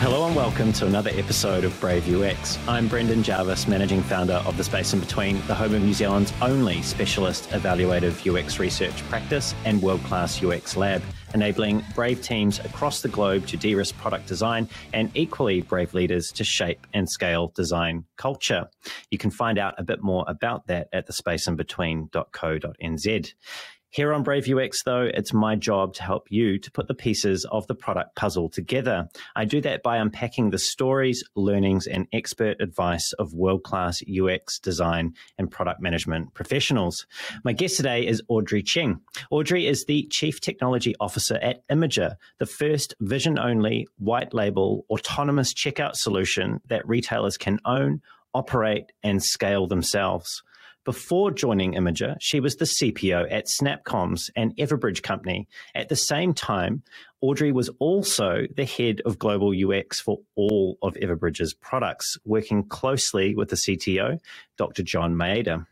Hello and welcome to another episode of Brave UX. I'm Brendan Jarvis, managing founder of The Space in Between, the home of New Zealand's only specialist evaluative UX research practice and world class UX lab, enabling brave teams across the globe to de risk product design and equally brave leaders to shape and scale design culture. You can find out a bit more about that at thespaceinbetween.co.nz. Here on Brave UX, though, it's my job to help you to put the pieces of the product puzzle together. I do that by unpacking the stories, learnings, and expert advice of world class UX design and product management professionals. My guest today is Audrey Cheng. Audrey is the Chief Technology Officer at Imagr, the first vision only white label autonomous checkout solution that retailers can own, operate, and scale themselves. Before joining Imagr, she was the CPO at SnapComms and Everbridge Company. At the same time, Audrey was also the head of global UX for all of Everbridge's products, working closely with the CTO, Dr. John Maeda.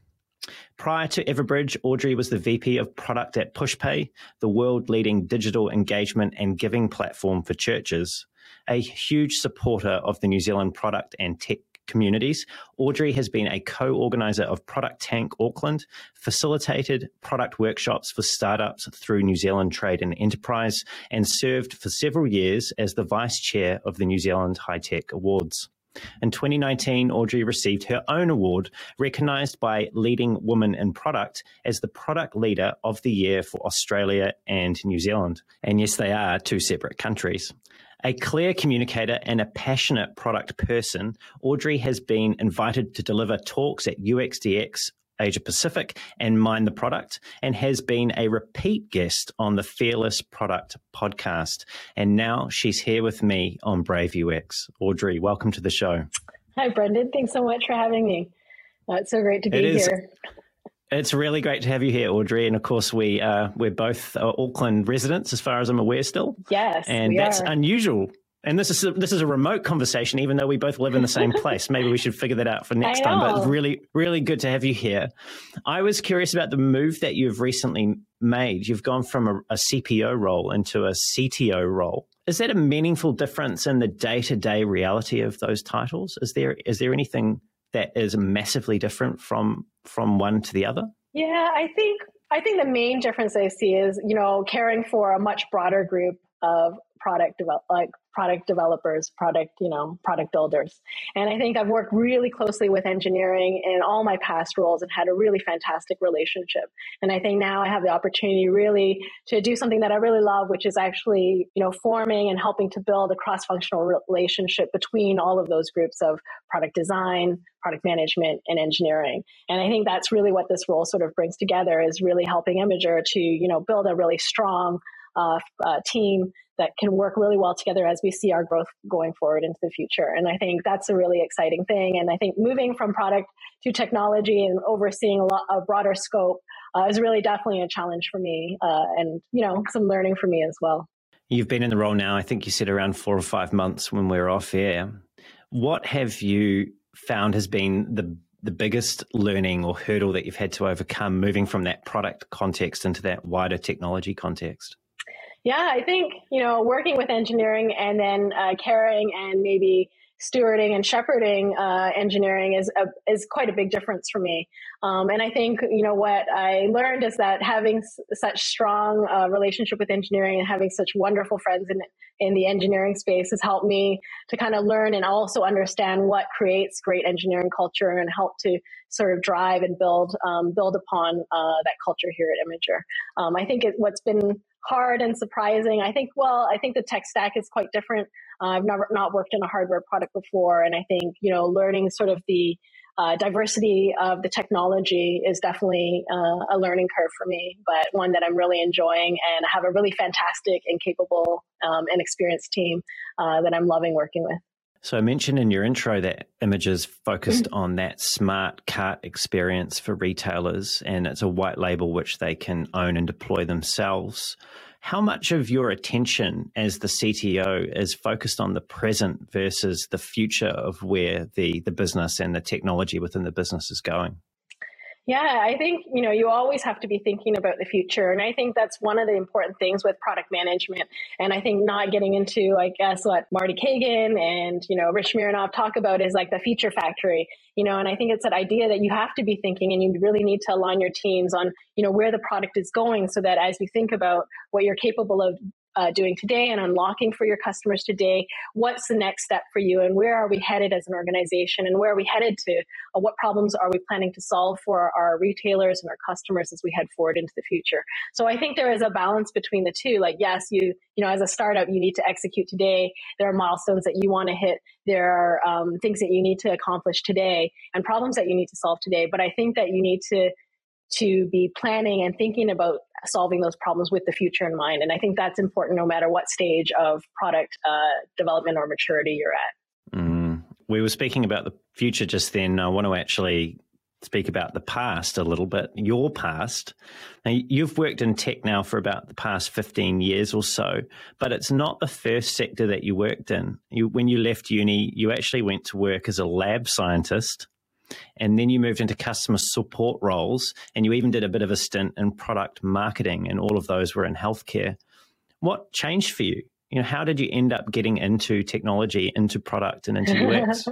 Prior to Everbridge, Audrey was the VP of product at PushPay, the world leading digital engagement and giving platform for churches. A huge supporter of the New Zealand product and tech communities. Audrey has been a co organizer of ProductTank Auckland, facilitated product workshops for startups through New Zealand Trade and Enterprise, and served for several years as the vice chair of the New Zealand High Tech Awards. In 2019, Audrey received her own award, recognized by Leading Woman in Product as the Product Leader of the Year for Australia and New Zealand. And yes, they are two separate countries. A clear communicator and a passionate product person, Audrey has been invited to deliver talks at UXDX Asia Pacific and Mind the Product, and has been a repeat guest on the Fearless Product podcast. And now she's here with me on Brave UX. Audrey, welcome to the show. Hi, Brendan. Thanks so much for having me. Uh, it's so great to be here. It's really great to have you here, Audrey. And of course, we uh, we're both uh, Auckland residents, as far as I'm aware, still. Yes, and that's are. unusual. And this is a, this is a remote conversation, even though we both live in the same place. Maybe we should figure that out for next time. But really, really good to have you here. I was curious about the move that you've recently made. You've gone from a, a CPO role into a CTO role. Is that a meaningful difference in the day to day reality of those titles? Is there is there anything that is massively different from from one to the other? Yeah, I think I think the main difference I see is you know caring for a much broader group of product develop like product developers, product, you know, product builders. And I think I've worked really closely with engineering in all my past roles and had a really fantastic relationship. And I think now I have the opportunity really to do something that I really love, which is actually, you know, forming and helping to build a cross-functional relationship between all of those groups of product design, product management and engineering. And I think that's really what this role sort of brings together is really helping Imagr to, you know, build a really strong uh, uh, team that can work really well together as we see our growth going forward into the future. And I think that's a really exciting thing. And I think moving from product to technology and overseeing a, lot, a broader scope uh, is really definitely a challenge for me, uh, and you know some learning for me as well. You've been in the role now. I think you said around four or five months when we are off air. What have you found has been the the biggest learning or hurdle that you've had to overcome moving from that product context into that wider technology context? Yeah, I think, you know, working with engineering and then uh, caring and maybe stewarding and shepherding uh, engineering is a, is quite a big difference for me. Um, and I think you know what I learned is that having s- such strong uh, relationship with engineering and having such wonderful friends in in the engineering space has helped me to kind of learn and also understand what creates great engineering culture and help to sort of drive and build um, build upon uh, that culture here at Imagr. Um, I think it, what's been hard and surprising. I think, well, I think the tech stack is quite different. Uh, I've never not worked in a hardware product before, and I think you know learning sort of the uh, diversity of the technology is definitely uh, a learning curve for me, but one that I'm really enjoying, and I have a really fantastic and capable um, and experienced team uh, that I'm loving working with. So I mentioned in your intro that Imagr's focused mm. on that smart cart experience for retailers, and it's a white label which they can own and deploy themselves. How much of your attention as the CTO is focused on the present versus the future of where the, the business and the technology within the business is going? Yeah, I think, you know, you always have to be thinking about the future. And I think that's one of the important things with product management. And I think not getting into, I guess, what Marty Cagan and, you know, Rich Mironov talk about is like the feature factory, you know, and I think it's that idea that you have to be thinking and you really need to align your teams on, you know, where the product is going so that as you think about what you're capable of uh, doing today and unlocking for your customers today. What's the next step for you, and where are we headed as an organization, and where are we headed to? Uh, what problems are we planning to solve for our retailers and our customers as we head forward into the future? So I think there is a balance between the two. Like, yes, you you know, as a startup, you need to execute today. There are milestones that you want to hit. There are um, things that you need to accomplish today, and problems that you need to solve today. But I think that you need to to be planning and thinking about solving those problems with the future in mind. And I think that's important no matter what stage of product uh, development or maturity you're at. Mm. We were speaking about the future just then. I want to actually speak about the past a little bit, your past. Now, you've worked in tech now for about the past 15 years or so, but it's not the first sector that you worked in. You, when you left uni, you actually went to work as a lab scientist and then you moved into customer support roles, and you even did a bit of a stint in product marketing, and all of those were in healthcare. What changed for you? You know, how did you end up getting into technology, into product, and into UX?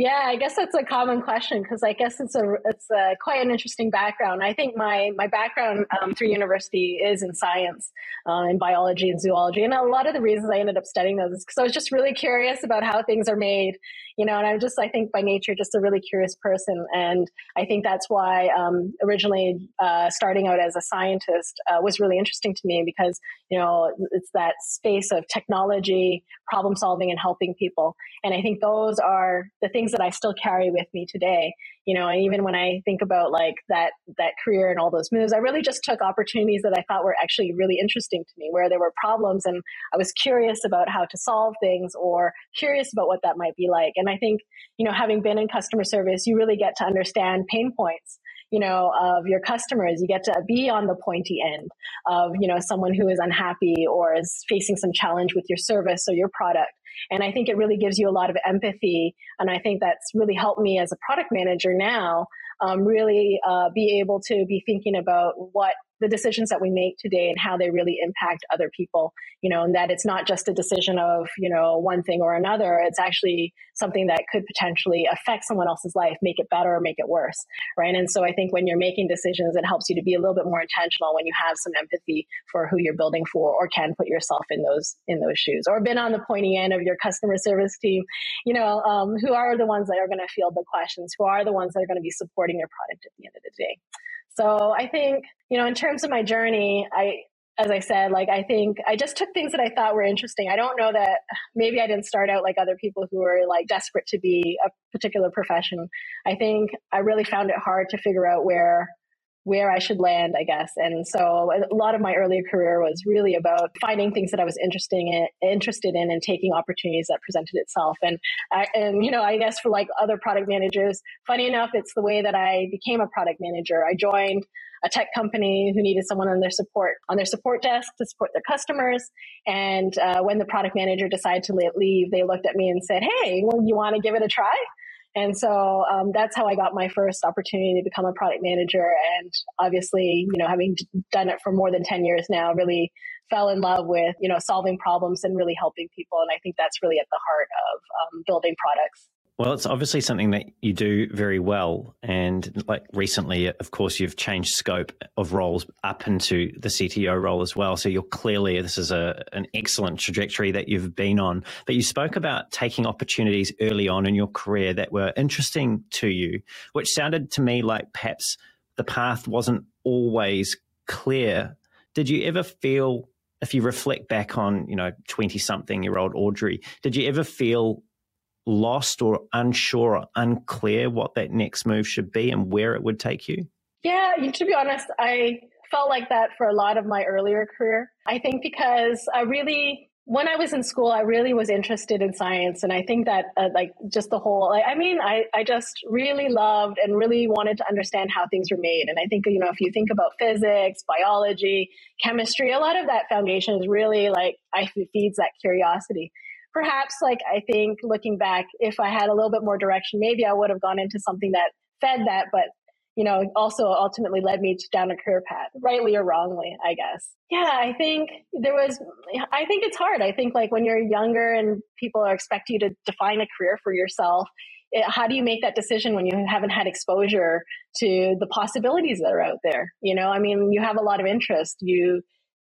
Yeah, I guess that's a common question because I guess it's a it's a, quite an interesting background. I think my my background um, through university is in science, uh, in biology and zoology, and a lot of the reasons I ended up studying those is because I was just really curious about how things are made, you know. And I'm just I think by nature just a really curious person, and I think that's why um, originally uh, starting out as a scientist uh, was really interesting to me because you know it's that space of technology, problem solving, and helping people, and I think those are the things that I still carry with me today. You know, and even when I think about like that that career and all those moves, I really just took opportunities that I thought were actually really interesting to me, where there were problems and I was curious about how to solve things or curious about what that might be like. And I think, you know, having been in customer service, you really get to understand pain points you know, of your customers. You get to be on the pointy end of, you know, someone who is unhappy or is facing some challenge with your service or your product. And I think it really gives you a lot of empathy. And I think that's really helped me as a product manager now um, really uh, be able to be thinking about what the decisions that we make today and how they really impact other people, you know, and that it's not just a decision of, you know, one thing or another. It's actually something that could potentially affect someone else's life, make it better or make it worse. Right. And so I think when you're making decisions, it helps you to be a little bit more intentional when you have some empathy for who you're building for or can put yourself in those, in those shoes or been on the pointy end of your customer service team, you know, um, who are the ones that are going to field the questions, who are the ones that are going to be supporting your product at the end of the day. So I think, you know, in terms of my journey, I, as I said, like I think I just took things that I thought were interesting. I don't know that maybe I didn't start out like other people who were like desperate to be a particular profession. I think I really found it hard to figure out where where I should land, I guess. And so a lot of my earlier career was really about finding things that I was interesting in, interested in and taking opportunities that presented itself. And I, and you know, I guess for like other product managers, funny enough, it's the way that I became a product manager. I joined a tech company who needed someone on their support on their support desk to support their customers. And uh, when the product manager decided to leave, they looked at me and said, "Hey, well, you want to give it a try?" And so um, that's how I got my first opportunity to become a product manager. And obviously, you know, having done it for more than 10 years now, really fell in love with, you know, solving problems and really helping people. And I think that's really at the heart of um, building products. Well, it's obviously something that you do very well. And like recently, of course, you've changed scope of roles up into the CTO role as well. So you're clearly, this is a, an excellent trajectory that you've been on. But you spoke about taking opportunities early on in your career that were interesting to you, which sounded to me like perhaps the path wasn't always clear. Did you ever feel, if you reflect back on, you know, 20 something year old Audrey, did you ever feel lost or unsure or unclear what that next move should be and where it would take you? Yeah, to be honest, I felt like that for a lot of my earlier career. I think because I really when I was in school, I really was interested in science. And I think that, uh, like, just the whole, I, I mean, I, I just really loved and really wanted to understand how things were made. And I think, you know, if you think about physics, biology, chemistry, a lot of that foundation is really like, I feeds that curiosity perhaps like I think looking back, if I had a little bit more direction, maybe I would have gone into something that fed that. But you know, also ultimately led me down a career path, rightly or wrongly, I guess. Yeah, I think there was, I think it's hard. I think like when you're younger and people are expect you to define a career for yourself, it, how do you make that decision when you haven't had exposure to the possibilities that are out there? You know, I mean, you have a lot of interest. You,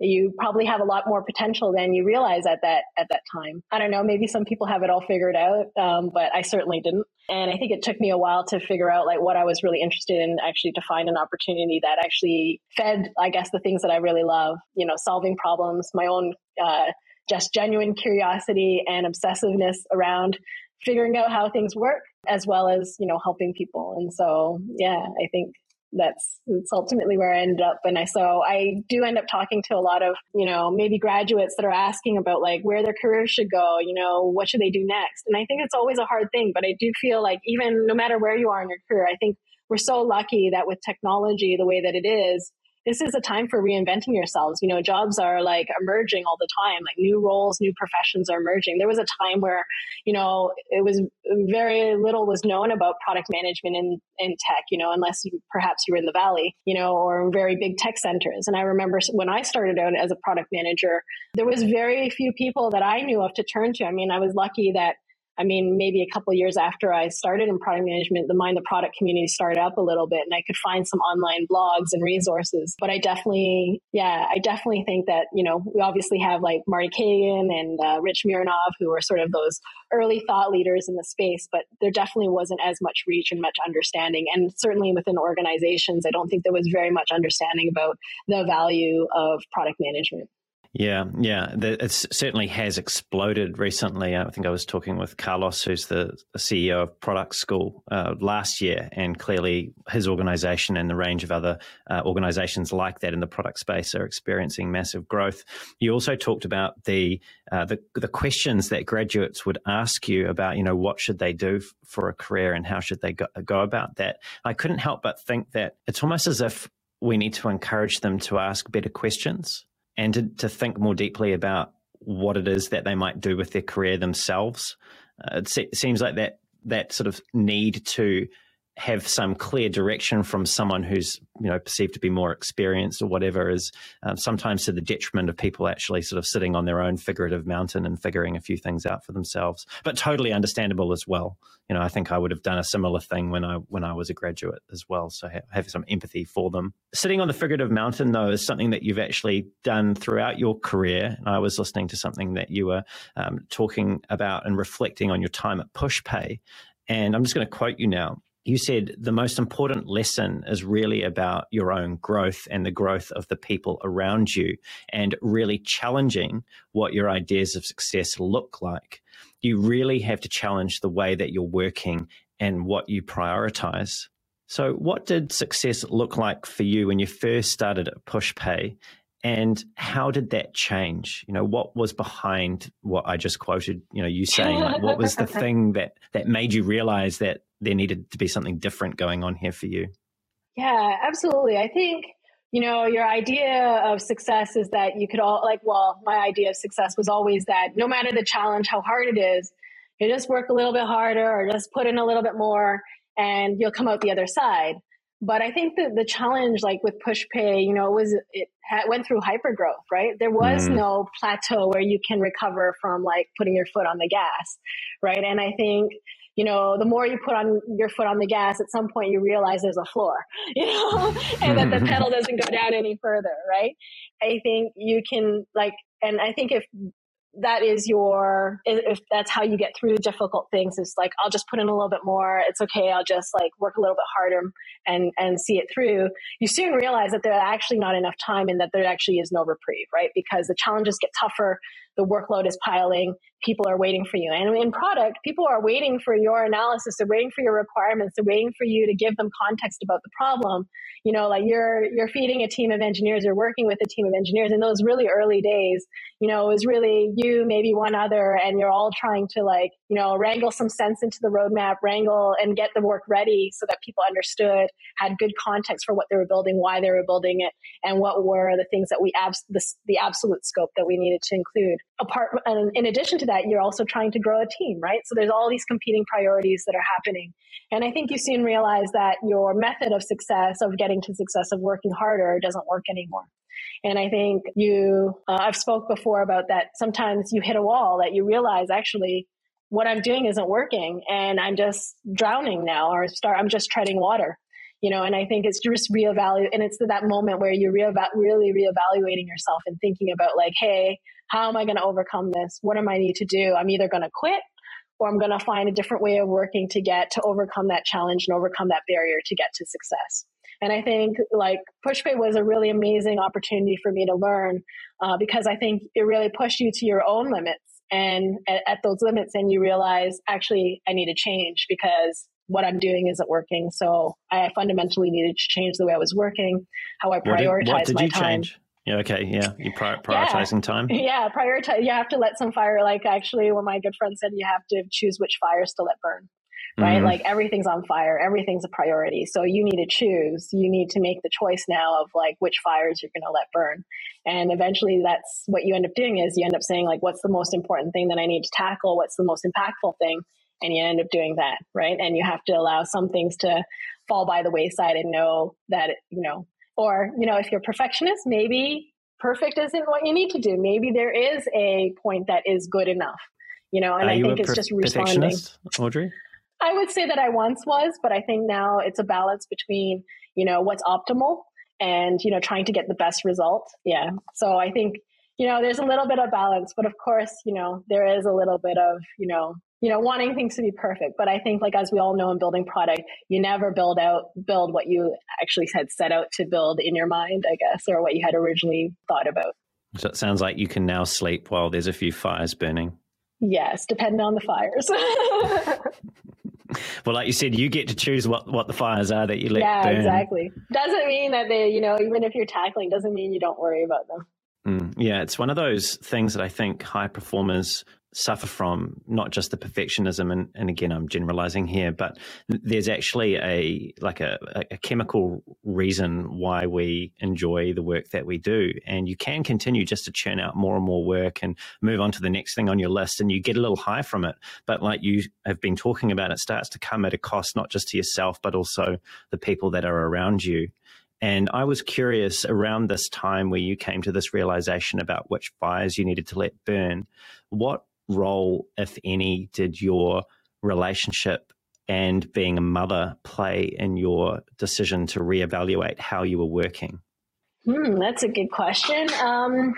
you probably have a lot more potential than you realize at that at that time. I don't know. Maybe some people have it all figured out, um, but I certainly didn't. And I think it took me a while to figure out like what I was really interested in, actually to find an opportunity that actually fed, I guess, the things that I really love. You know, solving problems, my own uh, just genuine curiosity and obsessiveness around figuring out how things work, as well as you know helping people. And so, yeah, I think that's that's ultimately where I ended up. And I so I do end up talking to a lot of you know maybe graduates that are asking about like where their career should go. You know what should they do next? And I think it's always a hard thing, but I do feel like even no matter where you are in your career, I think we're so lucky that with technology the way that it is, this is a time for reinventing yourselves. You know, jobs are like emerging all the time, like new roles, new professions are emerging. There was a time where, you know, it was very little was known about product management in, in tech, you know, unless you, perhaps you were in the Valley, you know, or very big tech centers. And I remember when I started out as a product manager, there was very few people that I knew of to turn to. I mean, I was lucky that I mean, maybe a couple years after I started in product management, the Mind the Product community started up a little bit and I could find some online blogs and resources. But I definitely, yeah, I definitely think that, you know, we obviously have like Marty Cagan and uh, Rich Mironov, who are sort of those early thought leaders in the space, but there definitely wasn't as much reach and much understanding. And certainly within organizations, I don't think there was very much understanding about the value of product management. Yeah, yeah, it certainly has exploded recently. I think I was talking with Carlos, who's the CEO of Product School uh, last year, and clearly his organization and the range of other uh, organizations like that in the product space are experiencing massive growth. You also talked about the, uh, the the questions that graduates would ask you about, you know, what should they do for a career and how should they go, go about that. I couldn't help but think that it's almost as if we need to encourage them to ask better questions and to, to think more deeply about what it is that they might do with their career themselves. Uh, it, se- seems like that that sort of need to have some clear direction from someone who's you know perceived to be more experienced or whatever is um, sometimes to the detriment of people actually sort of sitting on their own figurative mountain and figuring a few things out for themselves. But totally understandable as well. You know i think i would have done a similar thing when i when i was a graduate as well. So have, have some empathy for them. Sitting on the figurative mountain though is something that you've actually done throughout your career. And i was listening to something that you were um, talking about and reflecting on your time at pushpay. And i'm just going to quote you now you said the most important lesson is really about your own growth and the growth of the people around you and really challenging what your ideas of success look like. You really have to challenge the way that you're working and what you prioritize. So, what did success look like for you when you first started at PushPay? And how did that change? You know, what was behind what I just quoted? You know, you saying like, what was the thing that that made you realize that there needed to be something different going on here for you? Yeah, absolutely. I think, you know, your idea of success is that you could all, like, well, my idea of success was always that no matter the challenge, how hard it is, you just work a little bit harder or just put in a little bit more and you'll come out the other side. But I think that the challenge, like with push pay, you know, it was it went through hyper growth, right? There was mm. no plateau where you can recover from like putting your foot on the gas, right? And I think you know, the more you put on your foot on the gas, at some point you realize there's a floor, you know, and that the pedal doesn't go down any further, right? I think you can like, and I think if that is your if that's how you get through difficult things is like i'll just put in a little bit more. It's okay i'll just like work a little bit harder and and see it through. You soon realize that there's actually not enough time and that there actually is no reprieve right? Because the challenges get tougher the workload is piling people are waiting for you. And in product people are waiting for your analysis they're waiting for your requirements they're waiting for you to give them context about the problem. You know like you're you're feeding a team of engineers you're working with a team of engineers. In those really early days you know it was really you maybe one other and you're all trying to like you know wrangle some sense into the roadmap wrangle and get the work ready so that people understood had good context for what they were building why they were building it and what were the things that we abs the, the absolute scope that we needed to include apart and in addition to that you're also trying to grow a team right? So there's all these competing priorities that are happening. And i think you soon realize that your method of success of getting to success of working harder doesn't work anymore. And i think you uh, i've spoke before about that sometimes you hit a wall that you realize actually what i'm doing isn't working and i'm just drowning now or start i'm just treading water you know? And i think it's just reevaluate and it's that moment where you're re- really reevaluating yourself and thinking about like hey how am i going to overcome this what am i need to do i'm either going to quit or i'm going to find a different way of working to get to overcome that challenge and overcome that barrier to get to success and i think like pushpay was a really amazing opportunity for me to learn uh, because i think it really pushed you to your own limits and at, at those limits and you realize actually i need to change because what I'm doing isn't working. So I fundamentally needed to change the way I was working, how I prioritize what did, what did my time. Change? Yeah, okay, yeah. You pri- prioritizing yeah. time? Yeah, prioritize. You have to let some fire, like actually, when my good friend said you have to choose which fires to let burn, right? Mm-hmm. Like everything's on fire, everything's a priority. So you need to choose. You need to make the choice now of like which fires you're going to let burn. And eventually, that's what you end up doing is you end up saying, like, what's the most important thing that I need to tackle? What's the most impactful thing? and you end up doing that, right? And you have to allow some things to fall by the wayside and know that, you know, or, you know, if you're a perfectionist, maybe perfect isn't what you need to do. Maybe there is a point that is good enough, you know, and Are I think it's per- just responding. Audrey? I would say that I once was, but I think now it's a balance between, you know, what's optimal and, you know, trying to get the best result. Yeah. So I think, you know, there's a little bit of balance, but of course, you know, there is a little bit of, you know, you know wanting things to be perfect. But i think like as we all know in building product you never build out build what you actually had set out to build in your mind i guess or what you had originally thought about. So it sounds like you can now sleep while there's a few fires burning. Yes depending on the fires. Well like you said you get to choose what what the fires are that you let yeah burn. exactly. Doesn't mean that they you know even if you're tackling doesn't mean you don't worry about them. Mm, yeah it's one of those things that i think high performers suffer from not just the perfectionism and, and again i'm generalizing here but there's actually a like a, a chemical reason why we enjoy the work that we do and you can continue just to churn out more and more work and move on to the next thing on your list and you get a little high from it but like you have been talking about it starts to come at a cost not just to yourself but also the people that are around you and I was curious around this time where you came to this realization about which fires you needed to let burn. What role, if any, did your relationship and being a mother play in your decision to reevaluate how you were working? Hmm, that's a good question. Um,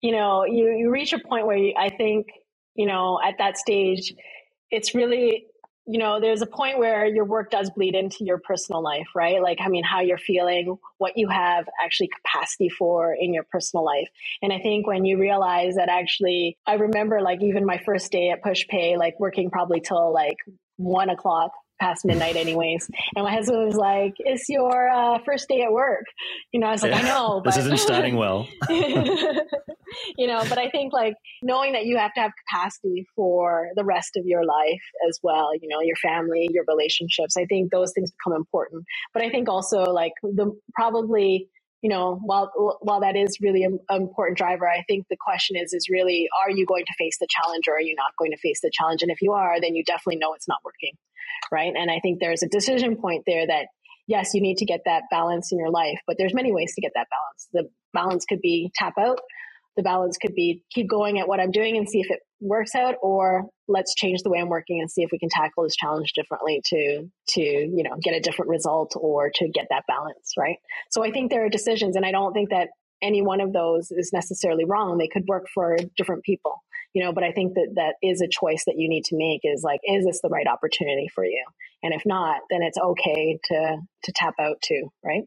you know, you, you reach a point where you, I think, you know, at that stage, it's really you know, there's a point where your work does bleed into your personal life, right? Like, I mean, how you're feeling, what you have actually capacity for in your personal life. And I think when you realize that actually, I remember like even my first day at Push Pay, like working probably till like one o'clock past midnight anyways. And my husband was like, it's your uh, first day at work. You know, I was like, yeah. I know. But... this isn't starting well. you know, but I think like knowing that you have to have capacity for the rest of your life as well, you know, your family, your relationships, I think those things become important. But I think also like the probably you know, while while that is really an important driver, I think the question is is really are you going to face the challenge or are you not going to face the challenge? And if you are, then you definitely know it's not working, right? And I think there's a decision point there that yes, you need to get that balance in your life, but there's many ways to get that balance. The balance could be tap out, the balance could be keep going at what I'm doing and see if it works out, or let's change the way I'm working and see if we can tackle this challenge differently to to you know get a different result or to get that balance right. So I think there are decisions, and I don't think that any one of those is necessarily wrong. They could work for different people, you know. But I think that that is a choice that you need to make. Is like, is this the right opportunity for you? And if not, then it's okay to to tap out too, right?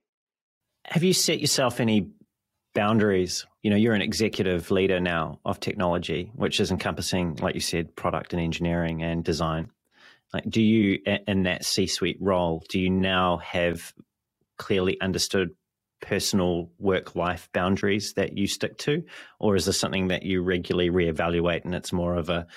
Have you set yourself any boundaries. You know, you're an executive leader now of technology, which is encompassing, like you said, product and engineering and design. Like, do you, in that C suite role, do you now have clearly understood personal work life boundaries that you stick to? Or is this something that you regularly reevaluate and it's more of a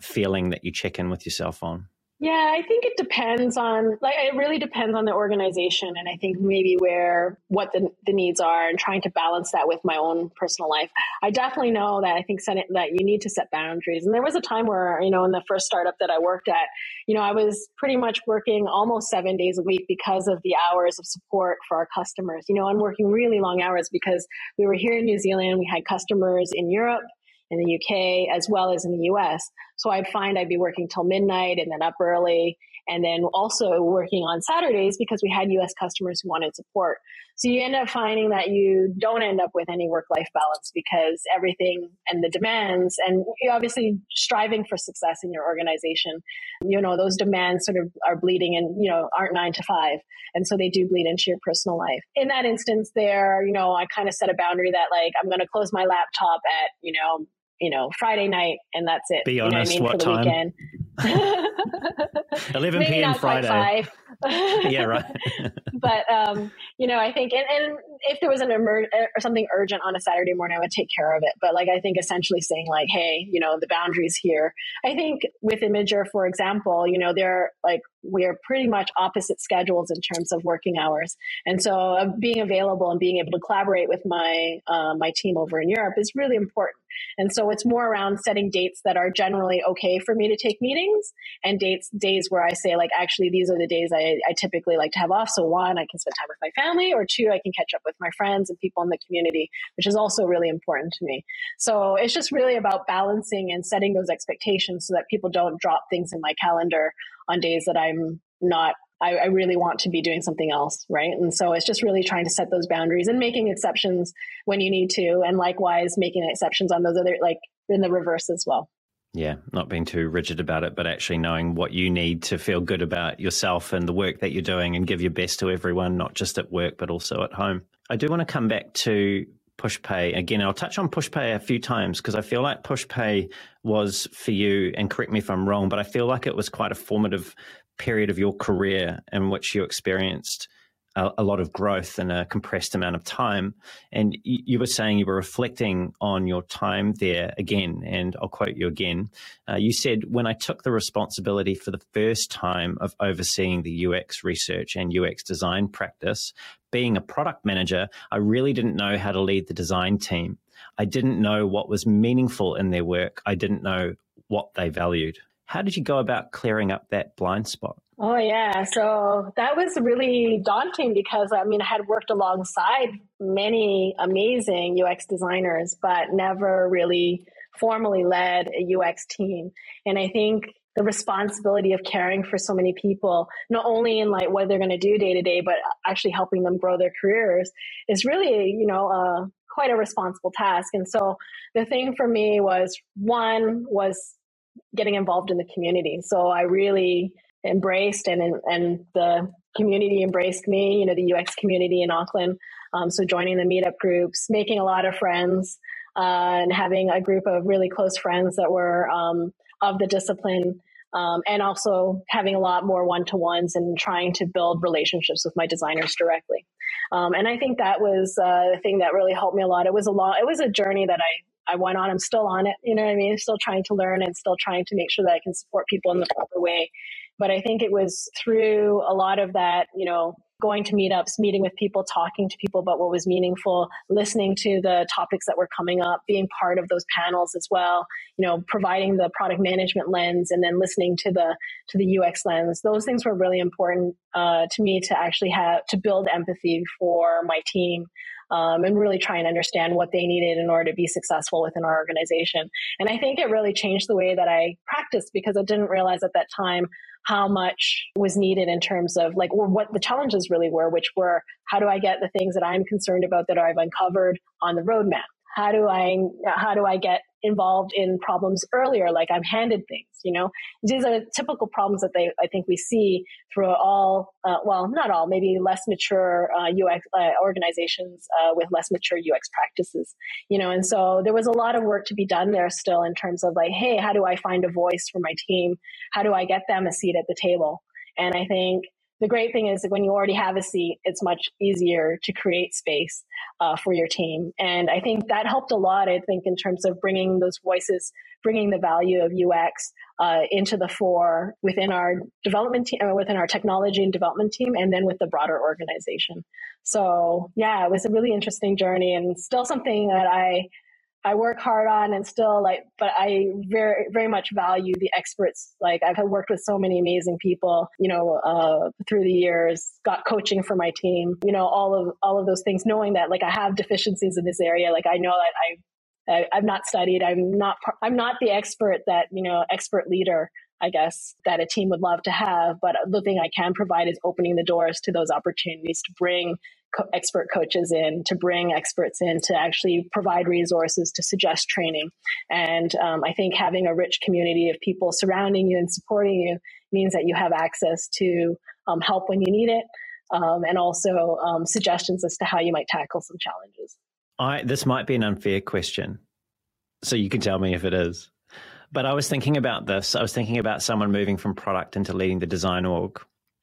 feeling that you check in with yourself on? Yeah, I think it depends on like it really depends on the organization and I think maybe where what the, the needs are and trying to balance that with my own personal life. I definitely know that I think Senate, that you need to set boundaries. And there was a time where, you know, in the first startup that I worked at, you know, I was pretty much working almost 7 days a week because of the hours of support for our customers. You know, I'm working really long hours because we were here in New Zealand, we had customers in Europe in the UK as well as in the US. So I'd find I'd be working till midnight and then up early and then also working on Saturdays because we had US customers who wanted support. So you end up finding that you don't end up with any work life balance because everything and the demands and obviously striving for success in your organization, you know, those demands sort of are bleeding and, you know, aren't nine to five. And so they do bleed into your personal life. In that instance there, you know, I kind of set a boundary that like I'm going to close my laptop at, you know, you know, Friday night and that's it. Be honest, you know what, I mean, what time? 11 p.m. Friday. Yeah, right. but um, you know, I think, and, and if there was an emer- or something urgent on a Saturday morning, I would take care of it. But like, I think essentially saying like, hey, you know, the boundaries here. I think with Imagr, for example, you know, they're like we are pretty much opposite schedules in terms of working hours, and so uh, being available and being able to collaborate with my uh, my team over in Europe is really important. And so it's more around setting dates that are generally okay for me to take meetings and dates days where I say like actually these are the days I, I typically like to have off. So one, I can spend time with my family, or two, I can catch up with my friends and people in the community, which is also really important to me. So it's just really about balancing and setting those expectations so that people don't drop things in my calendar on days that I'm not I, I, really want to be doing something else, right? And so it's just really trying to set those boundaries and making exceptions when you need to, and likewise making exceptions on those other, like in the reverse as well. Yeah, not being too rigid about it, but actually knowing what you need to feel good about yourself and the work that you're doing and give your best to everyone, not just at work, but also at home. I do want to come back to PushPay again. I'll touch on PushPay a few times because I feel like PushPay was for you, and correct me if I'm wrong, but I feel like it was quite a formative period of your career in which you experienced a, a, lot of growth in a compressed amount of time. And you, you, were saying you were reflecting on your time there again, and I'll quote you again. Uh, you said, When I took the responsibility for the first time of overseeing the UX research and UX design practice, being a product manager, I really didn't know how to lead the design team. I didn't know what was meaningful in their work. I didn't know what they valued. How did you go about clearing up that blind spot? Oh, yeah. So that was really daunting because I mean, I had worked alongside many amazing UX designers, but never really formally led a UX team. And I think the responsibility of caring for so many people, not only in like what they're going to do day to day, but actually helping them grow their careers is really, you know, uh, quite a responsible task. And so the thing for me was one was getting involved in the community. So I really embraced and and the community embraced me. You know, the UX community in Auckland. Um, so joining the meetup groups, making a lot of friends, uh, and having a group of really close friends that were um, of the discipline. Um, and also having a lot more one to ones and trying to build relationships with my designers directly. Um, and I think that was uh, the thing that really helped me a lot. It was a lot. It was a journey that I I went on. I'm still on it. You know what I mean? Still trying to learn and still trying to make sure that I can support people in the proper way. But I think it was through a lot of that, you know, going to meetups, meeting with people, talking to people about what was meaningful, listening to the topics that were coming up, being part of those panels as well, you know, providing the product management lens and then listening to the to the UX lens. Those things were really important uh, to me to actually have to build empathy for my team um, and really try and understand what they needed in order to be successful within our organization. And I think it really changed the way that I practiced because I didn't realize at that time how much was needed in terms of like what the challenges really were, which were how do I get the things that I'm concerned about that I've uncovered on the roadmap? How do I how do I get involved in problems earlier, like I'm handed things, you know. These are typical problems that they, I think we see through all, uh, well, not all, maybe less mature uh, UX uh, organizations uh, with less mature UX practices, you know. And so there was a lot of work to be done there still in terms of like, hey, how do I find a voice for my team? How do I get them a seat at the table? And I think the great thing is that when you already have a seat, it's much easier to create space uh, for your team. And I think that helped a lot, I think, in terms of bringing those voices, bringing the value of UX uh, into the fore within our development team, uh, within our technology and development team, and then with the broader organization. So yeah, it was a really interesting journey and still something that I I work hard on and still like, but I very, very much value the experts. Like I've worked with so many amazing people, you know, uh, through the years, got coaching for my team, you know, all of, all of those things, knowing that like I have deficiencies in this area. Like I know that I, I I've not studied. I'm not, I'm not the expert that, you know, expert leader I guess, that a team would love to have. But the thing I can provide is opening the doors to those opportunities to bring co- expert coaches in, to bring experts in, to actually provide resources, to suggest training. And um, I think having a rich community of people surrounding you and supporting you means that you have access to um, help when you need it. Um, and also um, suggestions as to how you might tackle some challenges. I this might be an unfair question, so you can tell me if it is. But I was thinking about this. I was thinking about someone moving from product into leading the design org,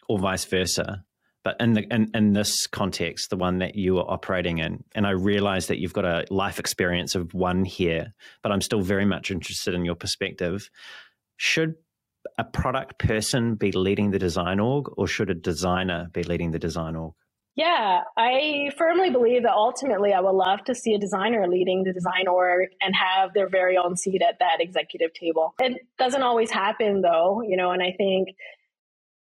or vice versa but in the in, in this context, the one that you are operating in, and I realize that you've got a life experience of one here, but I'm still very much interested in your perspective. Should a product person be leading the design org, or should a designer be leading the design org? Yeah, I firmly believe that ultimately I would love to see a designer leading the design org and have their very own seat at that executive table. It doesn't always happen though, you know, and I think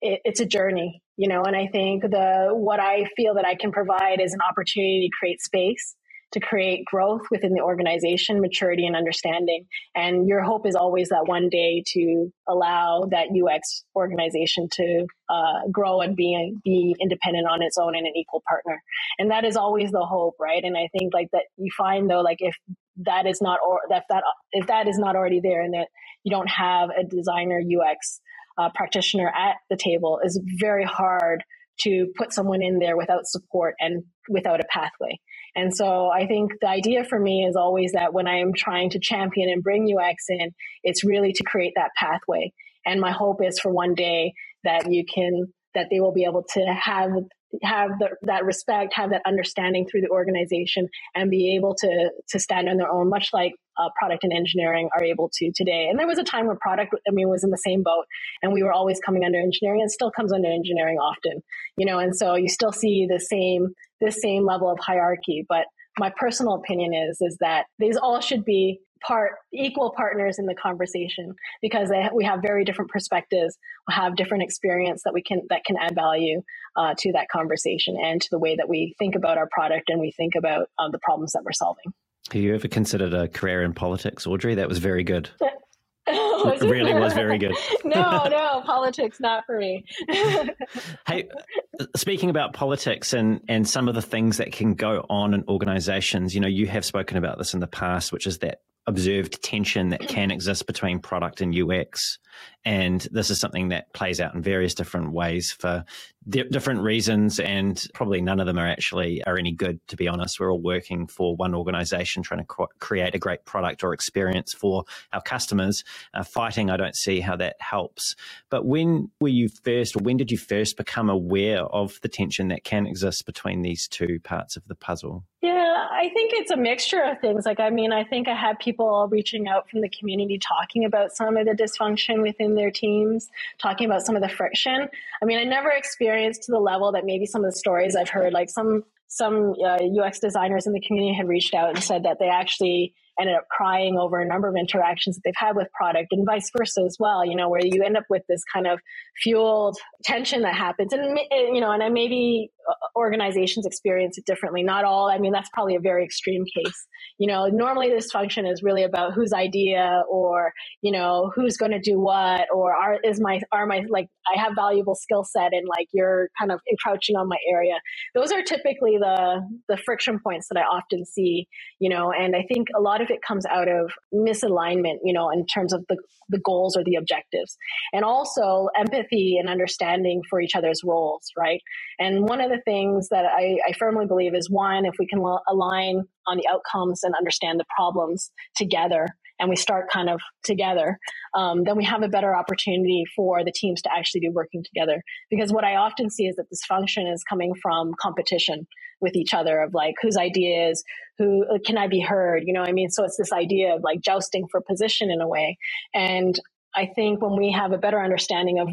it, it's a journey, you know, and I think the what I feel that I can provide is an opportunity to create space, to create growth within the organization, maturity and understanding. And your hope is always that one day to allow that UX organization to uh, grow and be be independent on its own and an equal partner. And that is always the hope, right? And I think like that you find though, like if that is not or that that if that is not already there and that you don't have a designer UX uh, practitioner at the table is very hard to put someone in there without support and without a pathway. And so I think the idea for me is always that when I'm trying to champion and bring UX in, it's really to create that pathway. And my hope is for one day that you can, that they will be able to have have the, that respect, have that understanding through the organization, and be able to to stand on their own, much like uh, product and engineering are able to today. And there was a time where product, I mean, was in the same boat, and we were always coming under engineering, and still comes under engineering often, you know. And so you still see the same this same level of hierarchy, but my personal opinion is is that these all should be part equal partners in the conversation because they, we have very different perspectives we have different experience that we can that can add value uh, to that conversation and to the way that we think about our product and we think about um, the problems that we're solving have you ever considered a career in politics audrey that was very good it really was very good. no, no, politics not for me. hey, speaking about politics and and some of the things that can go on in organizations, you know, you have spoken about this in the past, which is that observed tension that can exist between product and UX. And this is something that plays out in various different ways for di- different reasons. And probably none of them are actually are any good, to be honest. We're all working for one organization trying to cr- create a great product or experience for our customers. Uh, fighting, I don't see how that helps. But when were you first, when did you first become aware of the tension that can exist between these two parts of the puzzle? Yeah, I think it's a mixture of things. Like, I mean, I think I had people all reaching out from the community talking about some of the dysfunction within their teams, talking about some of the friction. I mean, I never experienced to the level that maybe some of the stories I've heard, like some some uh, UX designers in the community had reached out and said that they actually ended up crying over a number of interactions that they've had with product and vice versa as well, you know, where you end up with this kind of fueled tension that happens. And, you know, and i maybe Uh, organizations experience it differently. Not all, I mean, that's probably a very extreme case. You know, normally this function is really about whose idea or, you know, who's going to do what or are, is my, are my, like, I have valuable skill set and like you're kind of encroaching on my area. Those are typically the, the friction points that I often see, you know, and I think a lot of it comes out of misalignment, you know, in terms of the, the goals or the objectives and also empathy and understanding for each other's roles, right? And one of the things that I, I firmly believe is one, if we can align on the outcomes and understand the problems together and we start kind of together, um, then we have a better opportunity for the teams to actually be working together. Because what I often see is that this function is coming from competition with each other of like whose ideas, who uh, can I be heard? You know, I mean, so it's this idea of like jousting for position in a way. And I think when we have a better understanding of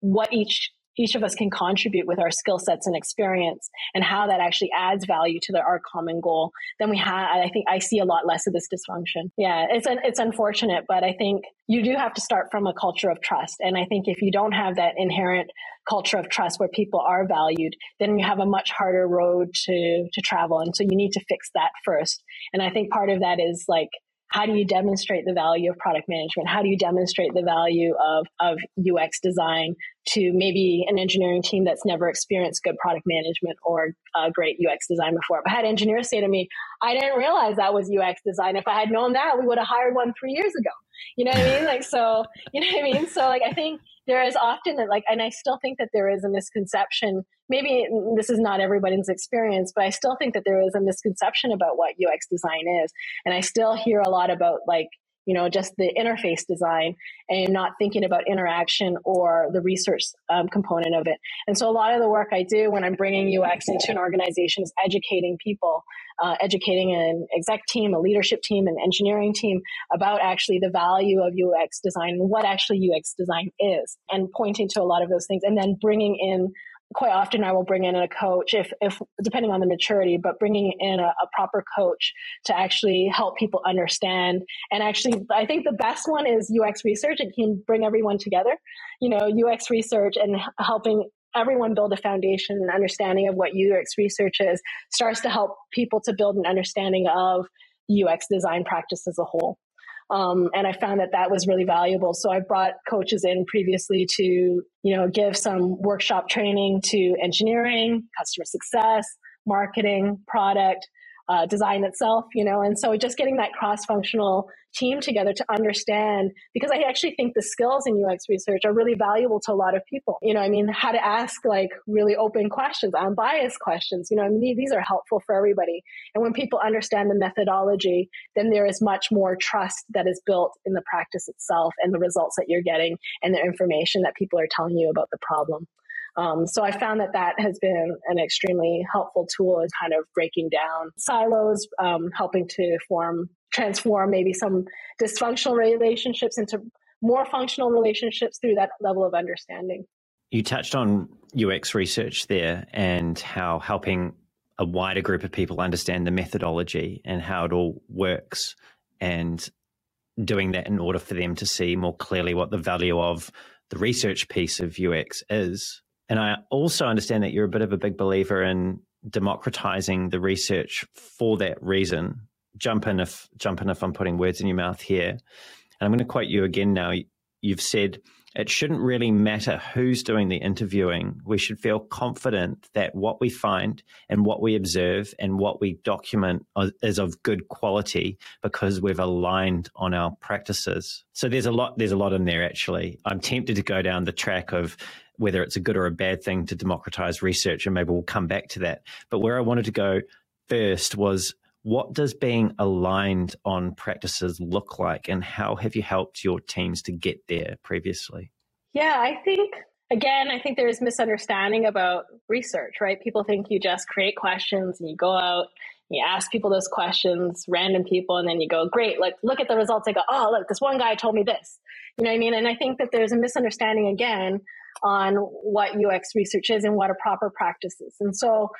what each each of us can contribute with our skill sets and experience and how that actually adds value to the, our common goal, then we have, I think I see a lot less of this dysfunction. Yeah, it's, an, it's unfortunate, but I think you do have to start from a culture of trust. And I think if you don't have that inherent culture of trust where people are valued, then you have a much harder road to, to travel. And so you need to fix that first. And I think part of that is like, how do you demonstrate the value of product management? How do you demonstrate the value of, of UX design to maybe an engineering team that's never experienced good product management or uh, great UX design before? I had engineers say to me, I didn't realize that was UX design. If I had known that, we would have hired one three years ago. You know what I mean? Like, so, you know what I mean? So, like, I think there is often like, and I still think that there is a misconception. Maybe this is not everybody's experience, but I still think that there is a misconception about what UX design is. And I still hear a lot about like, you know, just the interface design and not thinking about interaction or the research um, component of it. And so a lot of the work I do when I'm bringing UX into an organization is educating people, uh, educating an exec team, a leadership team, an engineering team about actually the value of UX design and what actually UX design is and pointing to a lot of those things and then bringing in quite often I will bring in a coach if, if depending on the maturity, but bringing in a, a, proper coach to actually help people understand. And actually, I think the best one is UX research. It can bring everyone together, you know, UX research and helping everyone build a foundation and understanding of what UX research is starts to help people to build an understanding of UX design practice as a whole. Um, and I found that that was really valuable. So I brought coaches in previously to, you know, give some workshop training to engineering, customer success, marketing, product, uh, design itself, you know, and so just getting that cross functional team together to understand, because I actually think the skills in UX research are really valuable to a lot of people. You know, I mean, how to ask like really open questions, unbiased questions, you know, I mean, these are helpful for everybody. And when people understand the methodology, then there is much more trust that is built in the practice itself and the results that you're getting and the information that people are telling you about the problem. Um, so I found that that has been an extremely helpful tool in kind of breaking down silos, um, helping to form, transform maybe some dysfunctional relationships into more functional relationships through that level of understanding. You touched on UX research there and how helping a wider group of people understand the methodology and how it all works and doing that in order for them to see more clearly what the value of the research piece of UX is. And I also understand that you're a bit of a big believer in democratizing the research for that reason. Jump in if jump in if I'm putting words in your mouth here. And I'm going to quote you again now. You've said it shouldn't really matter who's doing the interviewing. We should feel confident that what we find and what we observe and what we document is of good quality because we've aligned on our practices. So there's a lot there's a lot in there actually. I'm tempted to go down the track of whether it's a good or a bad thing to democratize research, and maybe we'll come back to that. But where I wanted to go first was what does being aligned on practices look like, and how have you helped your teams to get there previously? Yeah, I think again, I think there's misunderstanding about research, right? People think you just create questions and you go out, you ask people those questions, random people, and then you go, great, like look at the results. I go, oh, look, this one guy told me this. You know what I mean? And I think that there's a misunderstanding again on what UX research is and what a proper practice is. And so,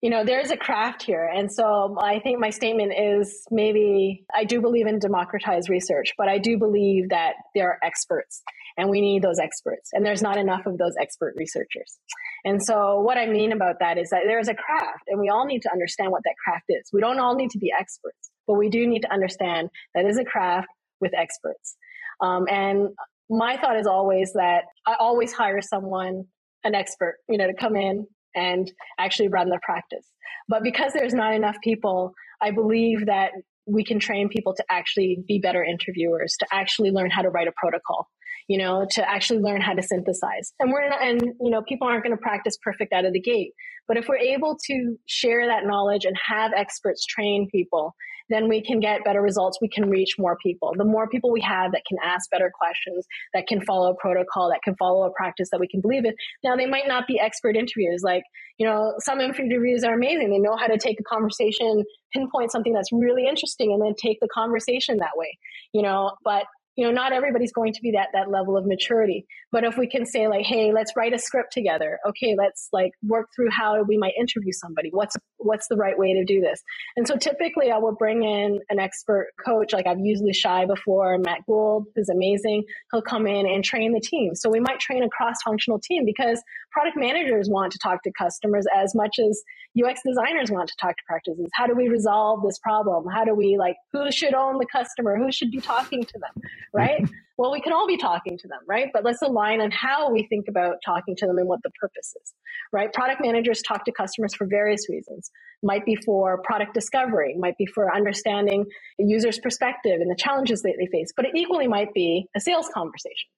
you know, there's a craft here. And so I think my statement is maybe I do believe in democratized research, but I do believe that there are experts and we need those experts. And there's not enough of those expert researchers. And so what I mean about that is that there is a craft and we all need to understand what that craft is. We don't all need to be experts, but we do need to understand that is a craft with experts. Um, and my thought is always that I always hire someone, an expert, you know, to come in and actually run the practice. But because there's not enough people, I believe that we can train people to actually be better interviewers, to actually learn how to write a protocol, you know, to actually learn how to synthesize. And we're not, and you know, people aren't going to practice perfect out of the gate. But if we're able to share that knowledge and have experts train people, then we can get better results. We can reach more people. The more people we have that can ask better questions, that can follow a protocol, that can follow a practice that we can believe in. Now, they might not be expert interviews. Like, you know, some interviews are amazing. They know how to take a conversation, pinpoint something that's really interesting, and then take the conversation that way, you know, but you know not everybody's going to be that that level of maturity. But if we can say like hey let's write a script together. Okay let's like work through how we might interview somebody. What's what's the right way to do this? And so typically i will bring in an expert coach. Like i've used Lushai before. Matt gould who's amazing. He'll come in and train the team. So we might train a cross-functional team because product managers want to talk to customers as much as ux designers want to talk to practices. How do we resolve this problem? How do we like who should own the customer? Who should be talking to them right? well, we can all be talking to them, right? But let's align on how we think about talking to them and what the purpose is, right? Product managers talk to customers for various reasons. Might be for product discovery, might be for understanding the user's perspective and the challenges that they face, but it equally might be a sales conversation.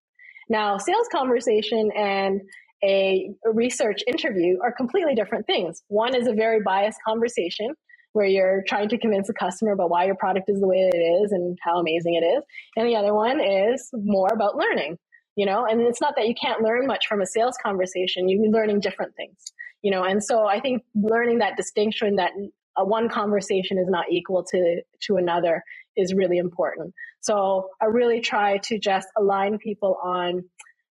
Now, sales conversation and a research interview are completely different things. One is a very biased conversation where you're trying to convince a customer about why your product is the way it is and how amazing it is. And the other one is more about learning, you know, and it's not that you can't learn much from a sales conversation, you're learning different things, you know, and so I think learning that distinction that one conversation is not equal to, to another is really important. So I really try to just align people on,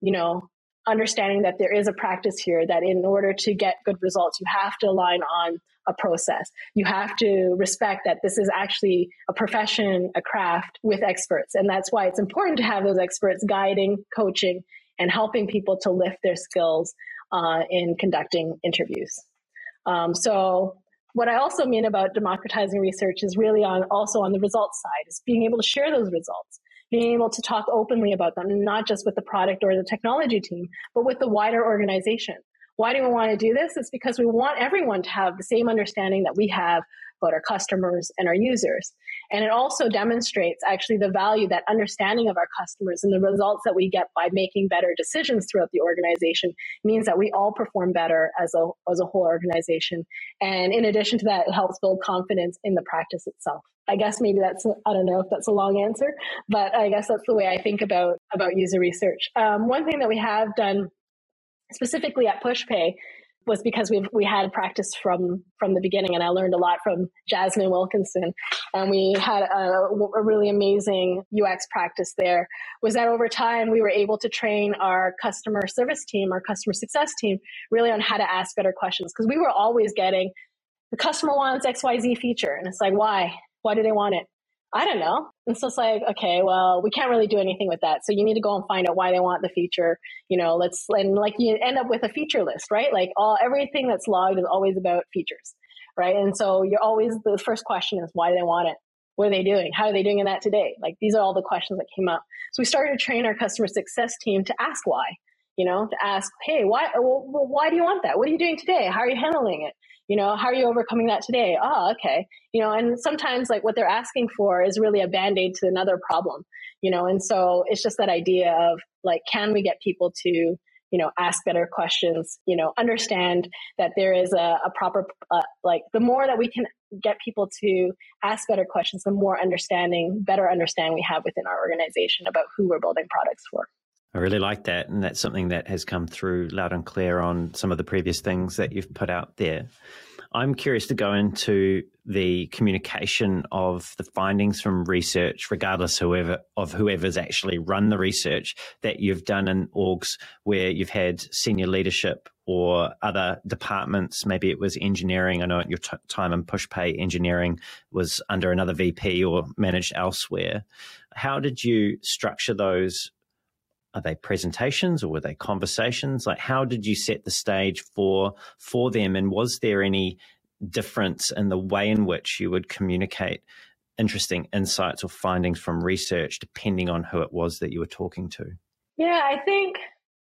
you know, understanding that there is a practice here that in order to get good results, you have to align on a process. You have to respect that this is actually a profession, a craft with experts. And that's why it's important to have those experts guiding, coaching, and helping people to lift their skills uh, in conducting interviews. Um, so what I also mean about democratizing research is really on also on the results side, is being able to share those results, being able to talk openly about them, not just with the product or the technology team, but with the wider organization. Why do we want to do this? It's because we want everyone to have the same understanding that we have about our customers and our users. And it also demonstrates actually the value that understanding of our customers and the results that we get by making better decisions throughout the organization means that we all perform better as a, as a whole organization. And in addition to that, it helps build confidence in the practice itself. I guess maybe that's I don't know if that's a long answer, but I guess that's the way I think about about user research. Um, one thing that we have done specifically at PushPay was because we we had practice from from the beginning, and I learned a lot from Jasmine Wilkinson, and we had a, a, really amazing UX practice there. Was that over time we were able to train our customer service team, our customer success team, really on how to ask better questions because we were always getting the customer wants X Y Z feature, and it's like why why do they want it? I don't know. And so it's like, okay, well, we can't really do anything with that. So you need to go and find out why they want the feature. You know, let's and like you end up with a feature list, right? Like all everything that's logged is always about features, right? And so you're always the first question is why do they want it? What are they doing? How are they doing in that today? Like these are all the questions that came up. So we started to train our customer success team to ask why. You know, to ask, hey, why? Well, why do you want that? What are you doing today? How are you handling it? You know how are you overcoming that today? Oh okay. You know and sometimes like what they're asking for is really a band-aid to another problem you know and so it's just that idea of like can we get people to you know ask better questions you know understand that there is a, a proper uh, like the more that we can get people to ask better questions the more understanding better understanding we have within our organization about who we're building products for I really like that. And that's something that has come through loud and clear on some of the previous things that you've put out there. I'm curious to go into the communication of the findings from research, regardless whoever of whoever's actually run the research that you've done in orgs where you've had senior leadership or other departments. Maybe it was engineering. I know at your t- time in PushPay, engineering was under another VP or managed elsewhere. How did you structure those are they presentations or were they conversations? Like how did you set the stage for for them? And was there any difference in the way in which you would communicate interesting insights or findings from research depending on who it was that you were talking to? Yeah i think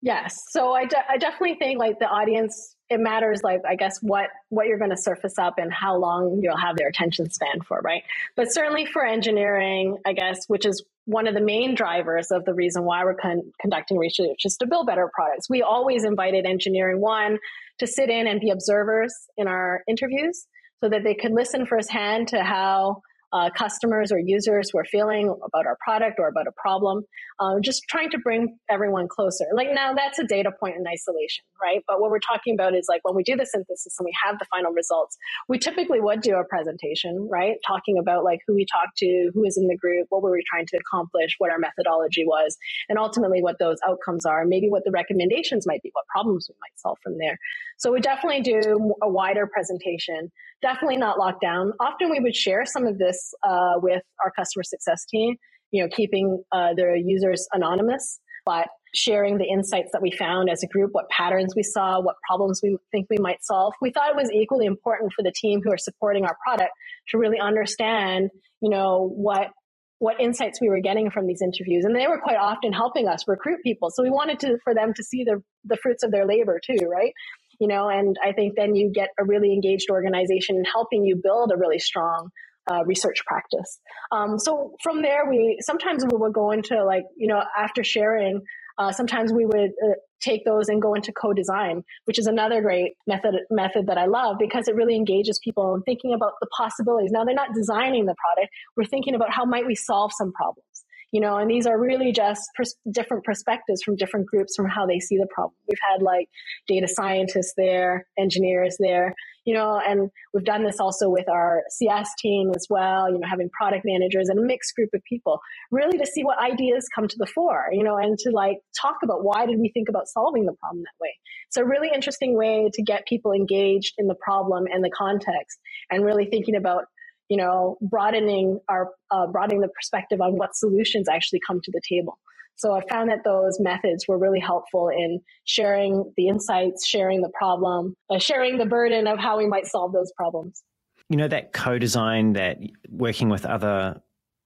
yes. So i, de- I definitely think like the audience it matters like i guess what what you're going to surface up and how long you'll have their attention span for right? But certainly for engineering i guess which is one of the main drivers of the reason why we're con- conducting research is to build better products. We always invited engineering one to sit in and be observers in our interviews so that they could listen firsthand to how uh, customers or users were feeling about our product or about a problem. Um, just trying to bring everyone closer. Like now, that's a data point in isolation, right? But what we're talking about is like when we do the synthesis and we have the final results, we typically would do a presentation, right? Talking about like who we talked to, who is in the group, what were we trying to accomplish, what our methodology was, and ultimately what those outcomes are, maybe what the recommendations might be, what problems we might solve from there. So we definitely do a wider presentation definitely not locked down. Often we would share some of this uh, with our customer success team, you know, keeping uh, the users anonymous, but sharing the insights that we found as a group, what patterns we saw, what problems we think we might solve. We thought it was equally important for the team who are supporting our product to really understand, you know, what what insights we were getting from these interviews and they were quite often helping us recruit people so we wanted to for them to see the the fruits of their labor too right you know, and I think then you get a really engaged organization in helping you build a really strong uh, research practice. Um, so from there, we sometimes we would go into like, you know, after sharing, uh, sometimes we would uh, take those and go into co-design, which is another great method method that I love because it really engages people in thinking about the possibilities. Now they're not designing the product; we're thinking about how might we solve some problems you know and these are really just pers- different perspectives from different groups from how they see the problem we've had like data scientists there engineers there you know and we've done this also with our cs team as well you know having product managers and a mixed group of people really to see what ideas come to the fore you know and to like talk about why did we think about solving the problem that way a really interesting way to get people engaged in the problem and the context and really thinking about you know, broadening our uh, broadening the perspective on what solutions actually come to the table. So I found that those methods were really helpful in sharing the insights, sharing the problem, uh, sharing the burden of how we might solve those problems. You know, that co design, that working with other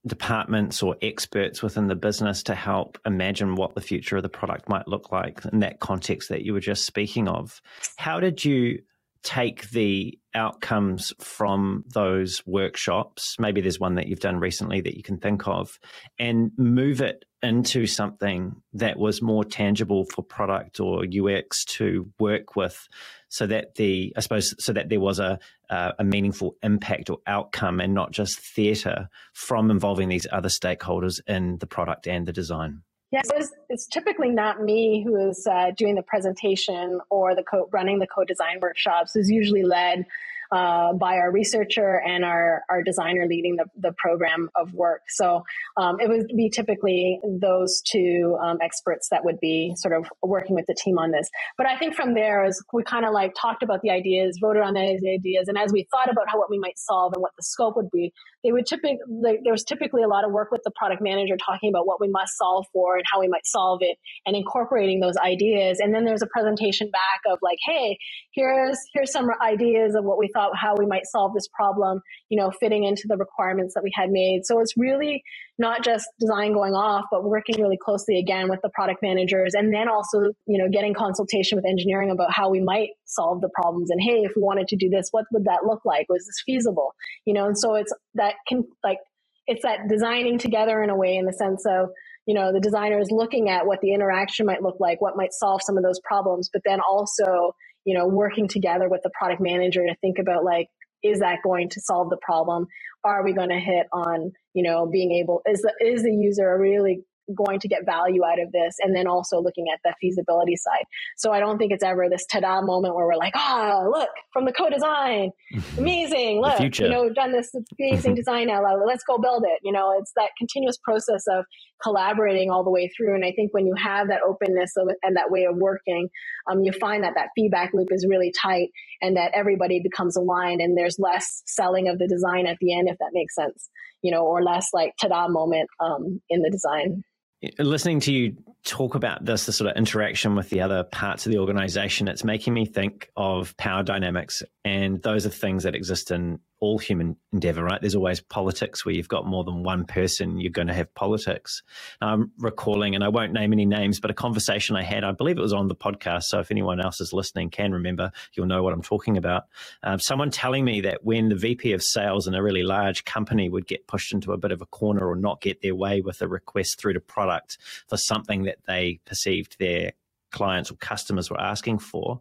departments or experts within the business to help imagine what the future of the product might look like in that context that you were just speaking of. How did you take the outcomes from those workshops, maybe there's one that you've done recently that you can think of, and move it into something that was more tangible for product or UX to work with so that the I suppose so that there was a uh, a meaningful impact or outcome and not just theatre from involving these other stakeholders in the product and the design. Yeah, it's, it's, typically not me who is uh, doing the presentation or the co- running the co-design workshops. It's usually led uh, by our researcher and our, our designer leading the, the program of work. So um, it would be typically those two um, experts that would be sort of working with the team on this. But I think from there, as we kind of like talked about the ideas, voted on the ideas, and as we thought about how what we might solve and what the scope would be, they would typically there was typically a lot of work with the product manager talking about what we must solve for and how we might solve it, and incorporating those ideas. And then there's a presentation back of like, hey, here's here's some ideas of what we thought how we might solve this problem, you know, fitting into the requirements that we had made. So it's really not just design going off, but working really closely again with the product managers and then also, you know, getting consultation with engineering about how we might solve the problems. And hey, if we wanted to do this, what would that look like? Was this feasible? You know, and so it's that can like, it's that designing together in a way in the sense of, you know, the designer is looking at what the interaction might look like, what might solve some of those problems, but then also you know, working together with the product manager to think about like, is that going to solve the problem? Are we going to hit on, you know, being able, is the, is the user really going to get value out of this and then also looking at the feasibility side. So i don't think it's ever this ta-da moment where we're like oh look from the co-design amazing look you know we've done this amazing design now let's go build it. You know it's that continuous process of collaborating all the way through. And i think when you have that openness of, and that way of working um, you find that that feedback loop is really tight and that everybody becomes aligned and there's less selling of the design at the end if that makes sense you know or less like ta-da moment um, in the design listening to you talk about this, the sort of interaction with the other parts of the organization, it's making me think of power dynamics. And those are things that exist in all human endeavor, right? There's always politics where you've got more than one person, you're going to have politics. I'm recalling, and I won't name any names, but a conversation I had, I believe it was on the podcast. So if anyone else is listening can remember, you'll know what I'm talking about. Um, someone telling me that when the VP of sales in a really large company would get pushed into a bit of a corner or not get their way with a request through to product for something that they perceived their clients or customers were asking for,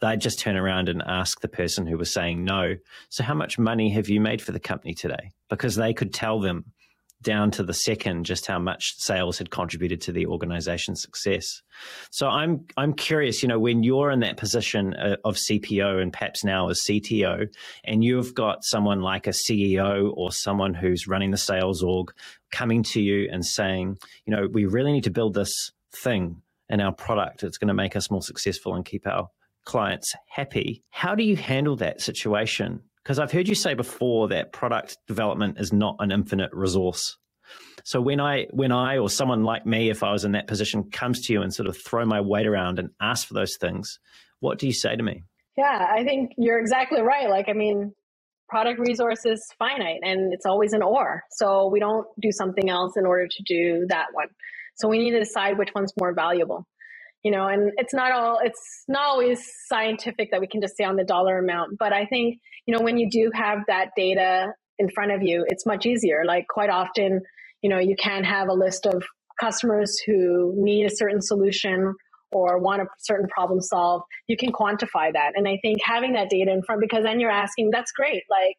they'd just turn around and ask the person who was saying no, so how much money have you made for the company today? Because they could tell them down to the second just how much sales had contributed to the organization's success. So I'm I'm curious, you know, when you're in that position uh, of CPO and perhaps now as CTO, and you've got someone like a CEO or someone who's running the sales org coming to you and saying, you know, we really need to build this thing in our product. It's going to make us more successful and keep our clients happy. How do you handle that situation? Because I've heard you say before that product development is not an infinite resource. So when I when I or someone like me, if I was in that position, comes to you and sort of throw my weight around and ask for those things, what do you say to me? Yeah, I think you're exactly right. Like, I mean, product resource is finite and it's always an or. So we don't do something else in order to do that one. So we need to decide which one's more valuable you know and it's not all it's not always scientific that we can just say on the dollar amount but i think you know when you do have that data in front of you it's much easier. Like quite often you know you can have a list of customers who need a certain solution or want a certain problem solved. You can quantify that. And i think having that data in front because then you're asking that's great. Like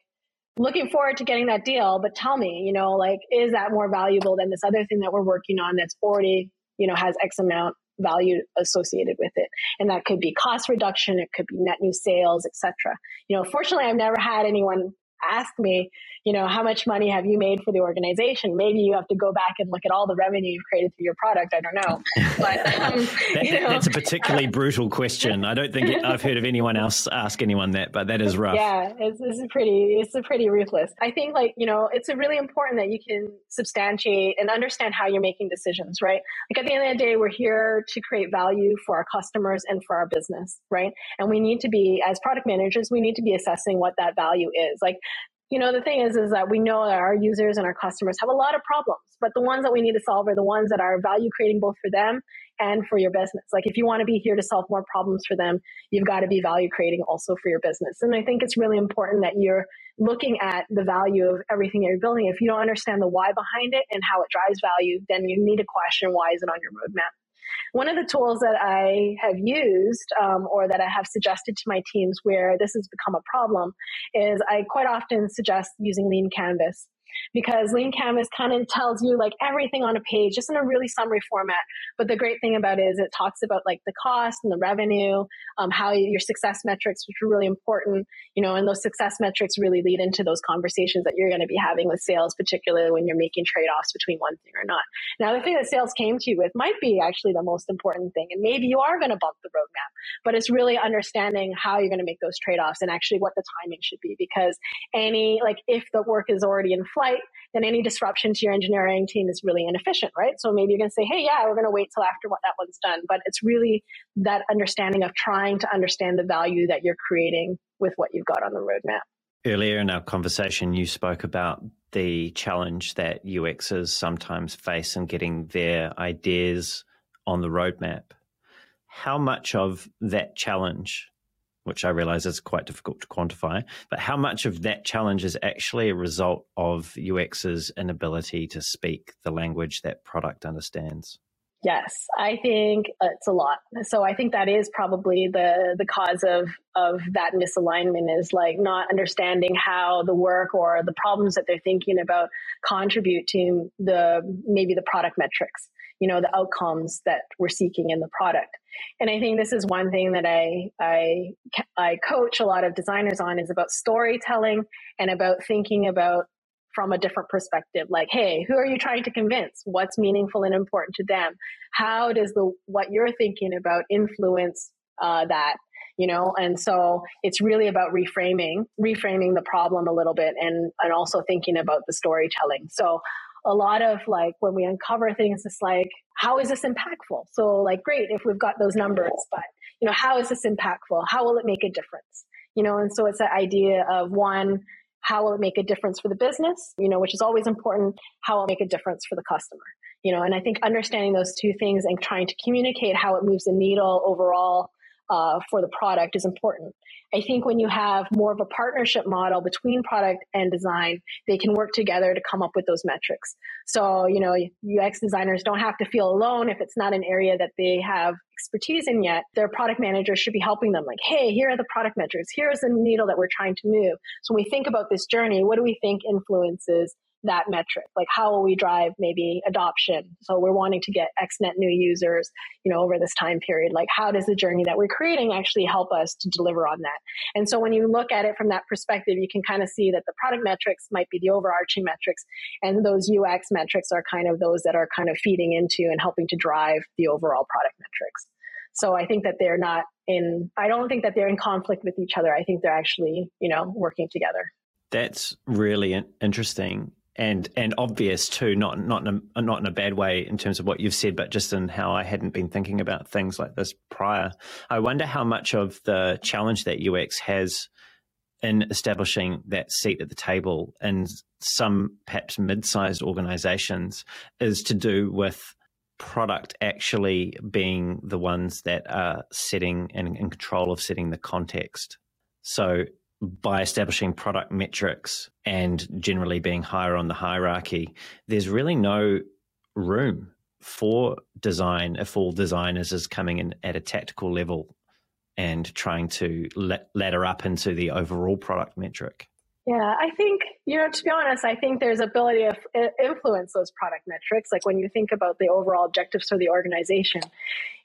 looking forward to getting that deal but tell me you know like is that more valuable than this other thing that we're working on that's already you know has x amount value associated with it. And that could be cost reduction, it could be net new sales, etc. You know, fortunately, I've never had anyone ask me, you know, how much money have you made for the organization? Maybe you have to go back and look at all the revenue you've created through your product. I don't know. But, um, that, you know, that's a particularly brutal question. I don't think I've heard of anyone else ask anyone that, but that is rough. Yeah, it's, it's pretty, it's a pretty ruthless. I think like, you know, it's really important that you can substantiate and understand how you're making decisions, right? Like at the end of the day, we're here to create value for our customers and for our business, right? And we need to be, as product managers, we need to be assessing what that value is. Like you know, the thing is, is that we know that our users and our customers have a lot of problems, but the ones that we need to solve are the ones that are value creating both for them and for your business. Like if you want to be here to solve more problems for them, you've got to be value creating also for your business. And I think it's really important that you're looking at the value of everything that you're building. If you don't understand the why behind it and how it drives value, then you need to question why is it on your roadmap. One of the tools that I have used um, or that I have suggested to my teams where this has become a problem is I quite often suggest using Lean Canvas because Lean Canvas kind of tells you like everything on a page, just in a really summary format. But the great thing about it is it talks about like the cost and the revenue, um, how your success metrics, which are really important, you know, and those success metrics really lead into those conversations that you're going to be having with sales, particularly when you're making trade offs between one thing or not. Now, the thing that sales came to you with might be actually the most important thing, and maybe you are going to bump the roadmap, but it's really understanding how you're going to make those trade offs and actually what the timing should be because any, like, if the work is already in flight, then any disruption to your engineering team is really inefficient, right? So maybe you're going to say, hey, yeah, we're going to wait till after what that one's done. But it's really that understanding of trying to understand the value that you're creating with what you've got on the roadmap. Earlier in our conversation, you spoke about the challenge that UXers sometimes face in getting their ideas on the roadmap. How much of that challenge which I realize is quite difficult to quantify. But how much of that challenge is actually a result of UX's inability to speak the language that product understands? Yes, I think it's a lot. So I think that is probably the the cause of of that misalignment is like not understanding how the work or the problems that they're thinking about contribute to the maybe the product metrics, you know, the outcomes that we're seeking in the product. And I think this is one thing that I, I, I coach a lot of designers on is about storytelling and about thinking about from a different perspective. Like hey who are you trying to convince? What's meaningful and important to them? How does the what you're thinking about influence uh, that you know? And so it's really about reframing reframing the problem a little bit and and also thinking about the storytelling. So a lot of like when we uncover things, it's like, how is this impactful? So like, great if we've got those numbers, but you know, how is this impactful? How will it make a difference? You know, and so it's that idea of one, how will it make a difference for the business? You know, which is always important. How will it make a difference for the customer? You know, and I think understanding those two things and trying to communicate how it moves the needle overall uh, for the product is important. I think when you have more of a partnership model between product and design, they can work together to come up with those metrics. So, you know, UX designers don't have to feel alone if it's not an area that they have expertise in yet. Their product manager should be helping them like, hey, here are the product metrics. Here's the needle that we're trying to move. So when we think about this journey, what do we think influences that metric? Like how will we drive maybe adoption? So we're wanting to get X net new users, you know, over this time period. Like how does the journey that we're creating actually help us to deliver on that? And so when you look at it from that perspective, you can kind of see that the product metrics might be the overarching metrics and those UX metrics are kind of those that are kind of feeding into and helping to drive the overall product metrics. So I think that they're not in, I don't think that they're in conflict with each other. I think they're actually, you know, working together. That's really interesting and and obvious too, not not in a, not in a bad way in terms of what you've said, but just in how I hadn't been thinking about things like this prior. I wonder how much of the challenge that UX has in establishing that seat at the table in some perhaps mid-sized organizations is to do with product actually being the ones that are setting and in control of setting the context. So by establishing product metrics and generally being higher on the hierarchy, there's really no room for design uh, if all designers is coming in at a tactical level and trying to ladder up into the overall product metric. Yeah, I think, you know, to be honest, I think there's ability to influence those product metrics. Like when you think about the overall objectives for the organization,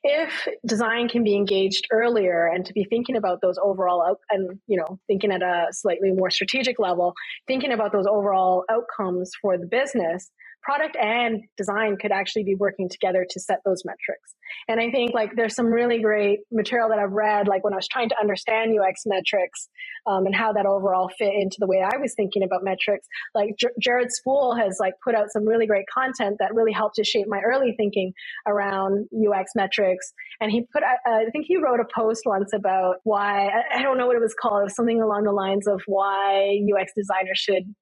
if design can be engaged earlier and to be thinking about those overall out and, you know, thinking at a slightly more strategic level, thinking about those overall outcomes for the business, product and design could actually be working together to set those metrics. And I think like there's some really great material that I've read, like when I was trying to understand UX metrics um, and how that overall fit into the way I was thinking about metrics. Like J- Jared Spool has like put out some really great content that really helped to shape my early thinking around UX metrics. And he put, I think he wrote a post once about why I, I don't know what it was called. It was something along the lines of why UX designers should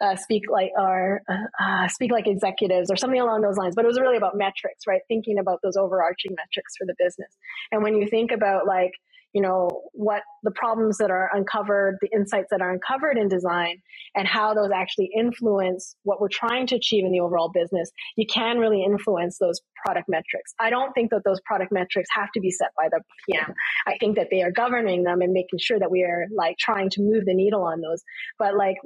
uh, speak like or uh, uh, speak like executives or something along those lines. But it was really about metrics, right? Thinking about those overarching metrics for the business. And when you think about like you know what the problems that are uncovered, the insights that are uncovered in design, and how those actually influence what we're trying to achieve in the overall business, you can really influence those product metrics. I don't think that those product metrics have to be set by the PM. I think that they are governing them and making sure that we are like trying to move the needle on those. But like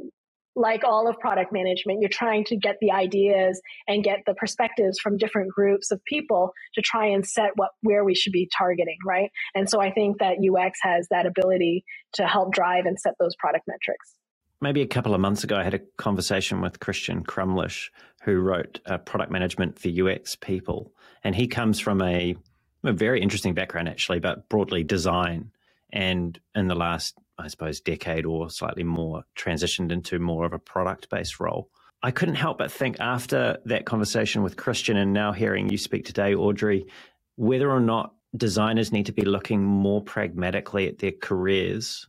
like all of product management, you're trying to get the ideas and get the perspectives from different groups of people to try and set what where we should be targeting, right? And so I think that UX has that ability to help drive and set those product metrics. Maybe a couple of months ago, I had a conversation with Christian Crumlish, who wrote uh, Product Management for UX People. And he comes from a, a very interesting background, actually, but broadly design. And in the last I suppose, decade or slightly more transitioned into more of a product based role. I couldn't help but think after that conversation with Christian and now hearing you speak today, Audrey, whether or not designers need to be looking more pragmatically at their careers,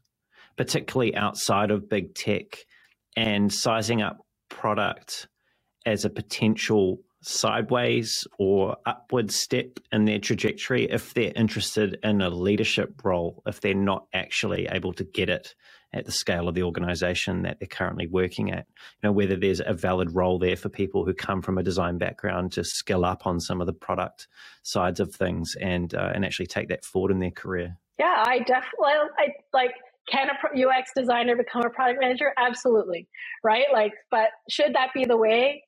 particularly outside of big tech, and sizing up product as a potential sideways or upward step in their trajectory if they're interested in a leadership role, if they're not actually able to get it at the scale of the organization that they're currently working at. You know, whether there's a valid role there for people who come from a design background to skill up on some of the product sides of things and uh, and actually take that forward in their career. Yeah, I definitely I like can a UX designer become a product manager? Absolutely. Right? Like, but should that be the way?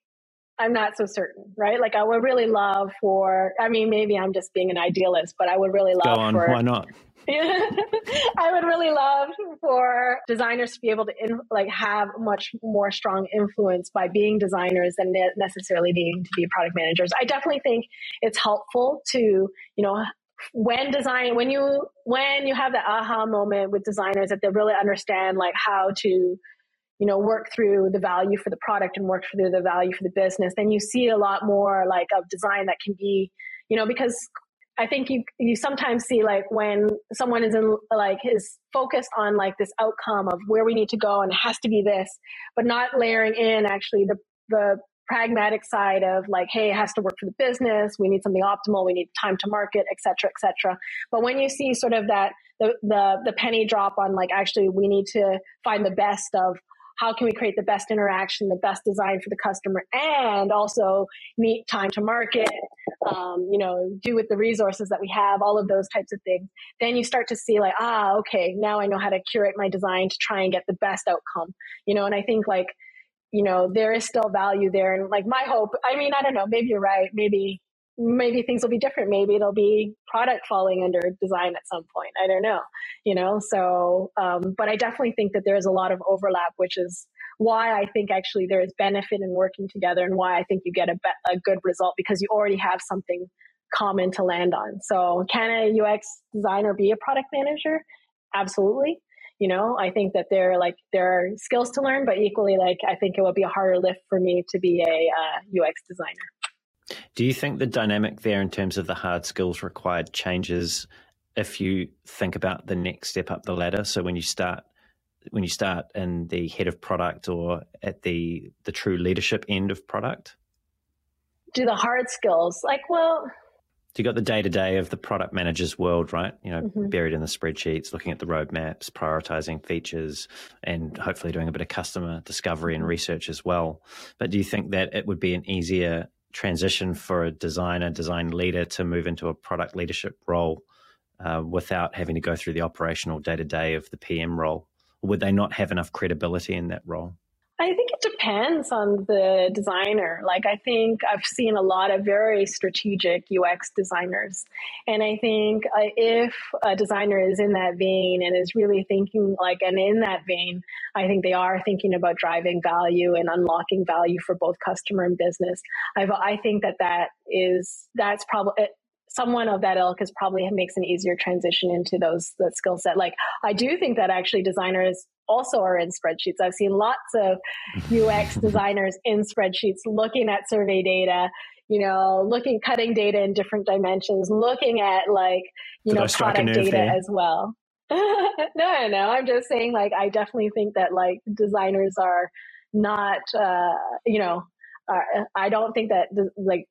I'm not so certain, right? Like I would really love for, I mean, maybe I'm just being an idealist, but I would really love Go on, for, why not? I would really love for designers to be able to in, like have much more strong influence by being designers than necessarily needing to be product managers. I definitely think it's helpful to, you know, when design when you when you have the aha moment with designers that they really understand like how to you know, work through the value for the product and work through the value for the business, then you see a lot more like of design that can be, you know, because I think you you sometimes see like when someone is in like is focused on like this outcome of where we need to go and it has to be this, but not layering in actually the the pragmatic side of like, hey, it has to work for the business. We need something optimal. We need time to market, et cetera, et cetera. But when you see sort of that the the the penny drop on like actually we need to find the best of how can we create the best interaction, the best design for the customer, and also meet time to market, um, you know, do with the resources that we have, all of those types of things. Then you start to see like, ah, okay, now I know how to curate my design to try and get the best outcome, you know, and I think like, you know, there is still value there. And like my hope, I mean, I don't know, maybe you're right. Maybe maybe things will be different. Maybe it'll be product falling under design at some point. I don't know, you know. So, um, but I definitely think that there's a lot of overlap, which is why I think actually there is benefit in working together, and why I think you get a, be- a good result because you already have something common to land on. So, can a UX designer be a product manager? Absolutely. You know, I think that there like there are skills to learn, but equally, like I think it would be a harder lift for me to be a uh, UX designer. Do you think the dynamic there in terms of the hard skills required changes if you think about the next step up the ladder? So when you start when you start in the head of product or at the the true leadership end of product? Do the hard skills like well so you got the day to day of the product manager's world, right? You know, mm-hmm. buried in the spreadsheets, looking at the roadmaps, prioritizing features, and hopefully doing a bit of customer discovery and research as well. But do you think that it would be an easier transition for a designer, design leader to move into a product leadership role uh, without having to go through the operational day to day of the PM role? Or would they not have enough credibility in that role? I think it depends on the designer. Like, I think I've seen a lot of very strategic UX designers. And I think uh, if a designer is in that vein and is really thinking like, and in that vein, I think they are thinking about driving value and unlocking value for both customer and business. I've, I think that that is, that's probably, someone of that ilk is probably makes an easier transition into those that skill set. Like I do think that actually designers also are in spreadsheets. I've seen lots of UX designers in spreadsheets looking at survey data, you know, looking cutting data in different dimensions, looking at like, you Did know, product data as well. no, no, I'm just saying like I definitely think that like designers are not uh, you know, uh, I don't think that like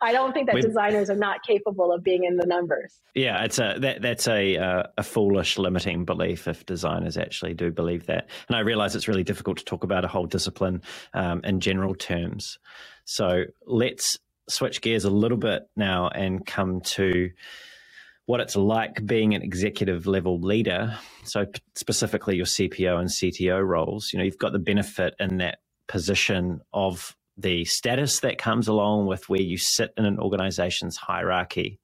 I don't think that we, designers are not capable of being in the numbers. Yeah, it's a that, that's a uh, a foolish limiting belief if designers actually do believe that. And I realize it's really difficult to talk about a whole discipline um, in general terms. So let's switch gears a little bit now and come to what it's like being an executive level leader. So specifically your CPO and CTO roles. You know, you've got the benefit in that position of the status that comes along with where you sit in an organization's hierarchy.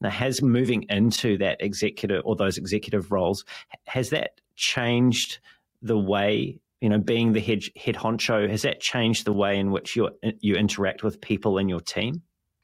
Now, has moving into that executive or those executive roles, has that changed the way, you know, being the head, head honcho, has that changed the way in which you, you interact with people in your team?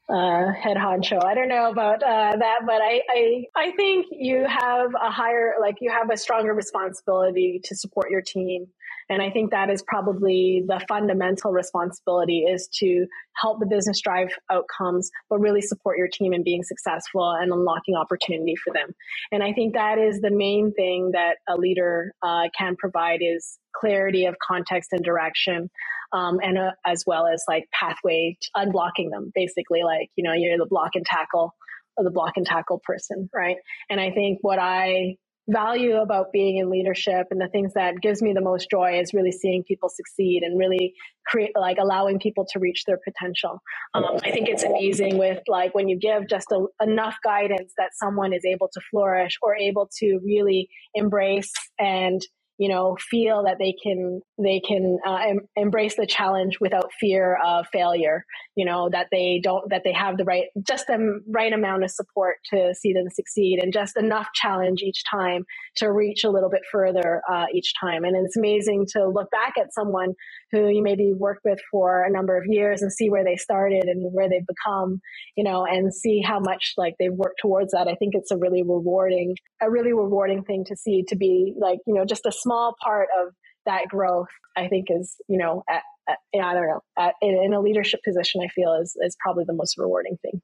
uh, head honcho. I don't know about uh, that, but I, I I think you have a higher, like you have a stronger responsibility to support your team, and I think that is probably the fundamental responsibility is to help the business drive outcomes, but really support your team in being successful and unlocking opportunity for them. And I think that is the main thing that a leader uh, can provide is clarity of context and direction um, and uh, as well as like pathway unblocking them basically like you know you're the block and tackle or the block and tackle person right and i think what i value about being in leadership and the things that gives me the most joy is really seeing people succeed and really create like allowing people to reach their potential. Um, i think it's amazing with like when you give just a, enough guidance that someone is able to flourish or able to really embrace and you know feel that they can they can uh, em- embrace the challenge without fear of failure you know that they don't that they have the right just the right amount of support to see them succeed and just enough challenge each time to reach a little bit further uh, each time. And it's amazing to look back at someone who you maybe worked with for a number of years and see where they started and where they've become you know and see how much like they've worked towards that. I think it's a really rewarding a really rewarding thing to see to be like you know just a small part of that growth i think is you know at, at, i don't know at, in a leadership position i feel is, is probably the most rewarding thing.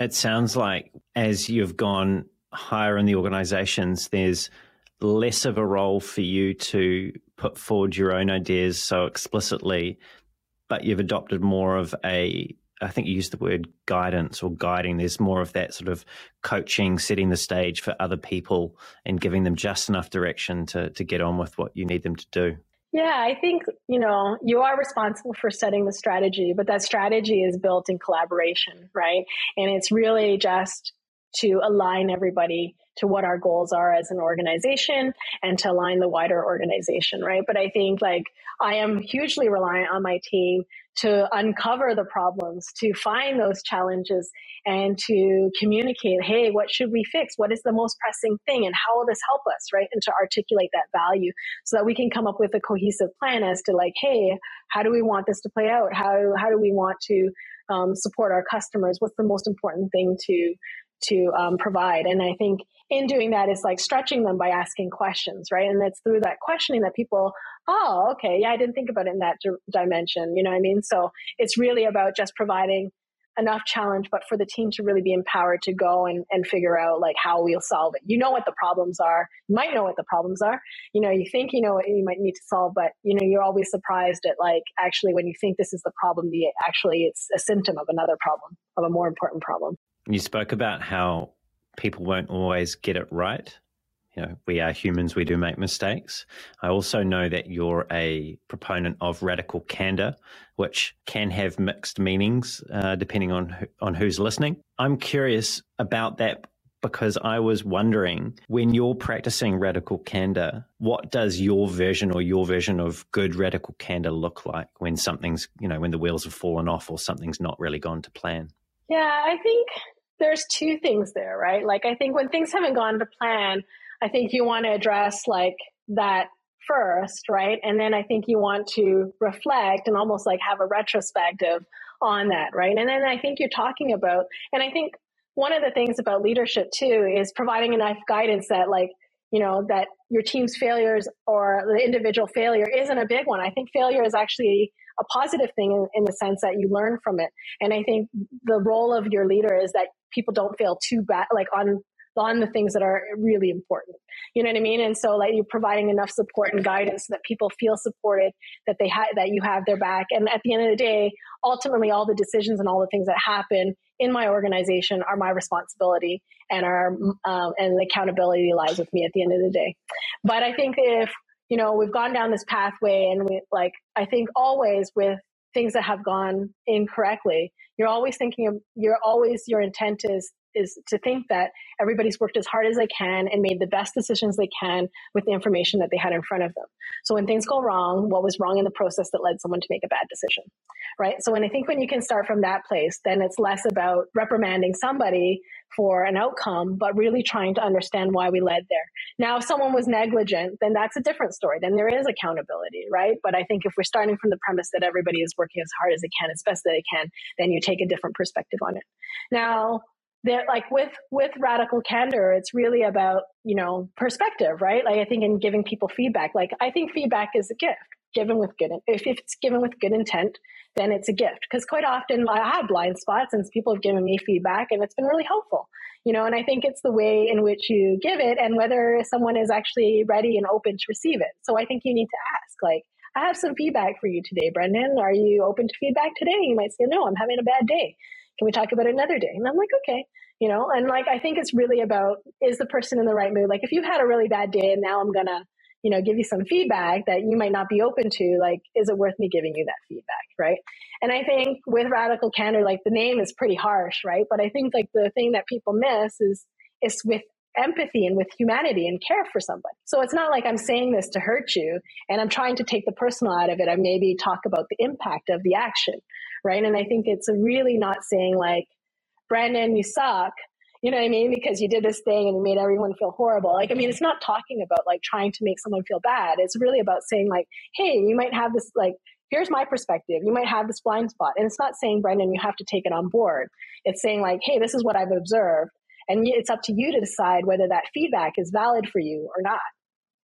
It sounds like as you've gone higher in the organizations there's less of a role for you to put forward your own ideas so explicitly but you've adopted more of a I think you used the word guidance or guiding. There's more of that sort of coaching, setting the stage for other people and giving them just enough direction to, to get on with what you need them to do. Yeah, I think, you know, you are responsible for setting the strategy, but that strategy is built in collaboration, right? And it's really just to align everybody to what our goals are as an organization and to align the wider organization, right? But I think like I am hugely reliant on my team to uncover the problems, to find those challenges and to communicate, hey, what should we fix? What is the most pressing thing and how will this help us, right? And to articulate that value so that we can come up with a cohesive plan as to like, hey, how do we want this to play out? How, how do we want to um, support our customers? What's the most important thing to to um, provide. And I think in doing that is like stretching them by asking questions, right? And it's through that questioning that people, oh, okay, yeah, I didn't think about it in that d- dimension. You know what I mean? So it's really about just providing enough challenge, but for the team to really be empowered to go and, and figure out like how we'll solve it. You know what the problems are. You might know what the problems are. You know, you think you know what you might need to solve, but you know, you're always surprised at like actually when you think this is the problem, the actually it's a symptom of another problem, of a more important problem. You spoke about how people won't always get it right. You know, we are humans, we do make mistakes. I also know that you're a proponent of radical candor, which can have mixed meanings uh, depending on who, on who's listening. I'm curious about that because I was wondering when you're practicing radical candor, what does your version or your version of good radical candor look like when something's, you know, when the wheels have fallen off or something's not really gone to plan? Yeah, I think there's two things there, right? Like, I think when things haven't gone to plan, I think you want to address like that first, right? And then I think you want to reflect and almost like have a retrospective on that, right? And then I think you're talking about, and I think one of the things about leadership too is providing enough guidance that like, you know, that your team's failures or the individual failure isn't a big one. I think failure is actually a positive thing in, in the sense that you learn from it. And I think the role of your leader is that people don't feel too bad, like on on the things that are really important. You know what I mean? And so like you're providing enough support and guidance so that people feel supported, that they have that you have their back. And at the end of the day, ultimately all the decisions and all the things that happen in my organization are my responsibility and our um, and the accountability lies with me at the end of the day. But I think if you know, we've gone down this pathway and we like, I think always with things that have gone incorrectly, you're always thinking of, you're always, your intent is is to think that everybody's worked as hard as they can and made the best decisions they can with the information that they had in front of them. So when things go wrong, what was wrong in the process that led someone to make a bad decision? Right? So when I think when you can start from that place, then it's less about reprimanding somebody for an outcome, but really trying to understand why we led there. Now, if someone was negligent, then that's a different story. Then there is accountability, right? But I think if we're starting from the premise that everybody is working as hard as they can, as best that they can, then you take a different perspective on it. Now, that like with with radical candor it's really about you know perspective right like i think in giving people feedback like i think feedback is a gift given with good if, if it's given with good intent then it's a gift because quite often i have blind spots and people have given me feedback and it's been really helpful you know and i think it's the way in which you give it and whether someone is actually ready and open to receive it so i think you need to ask like I have some feedback for you today, Brendan. Are you open to feedback today? You might say, no, I'm having a bad day can we talk about it another day? And I'm like, okay, you know, and like, I think it's really about, is the person in the right mood? Like, if you've had a really bad day and now I'm going to, you know, give you some feedback that you might not be open to, like, is it worth me giving you that feedback? Right. And I think with radical candor, like the name is pretty harsh, right? But I think like the thing that people miss is, is with empathy and with humanity and care for somebody. So it's not like I'm saying this to hurt you and I'm trying to take the personal out of it. I maybe talk about the impact of the action, right? And I think it's really not saying like, Brendan, you suck. You know what I mean? Because you did this thing and you made everyone feel horrible. Like, I mean, it's not talking about like trying to make someone feel bad. It's really about saying like, hey, you might have this like, here's my perspective. You might have this blind spot. And it's not saying, Brendan, you have to take it on board. It's saying like, hey, this is what I've observed. And it's up to you to decide whether that feedback is valid for you or not.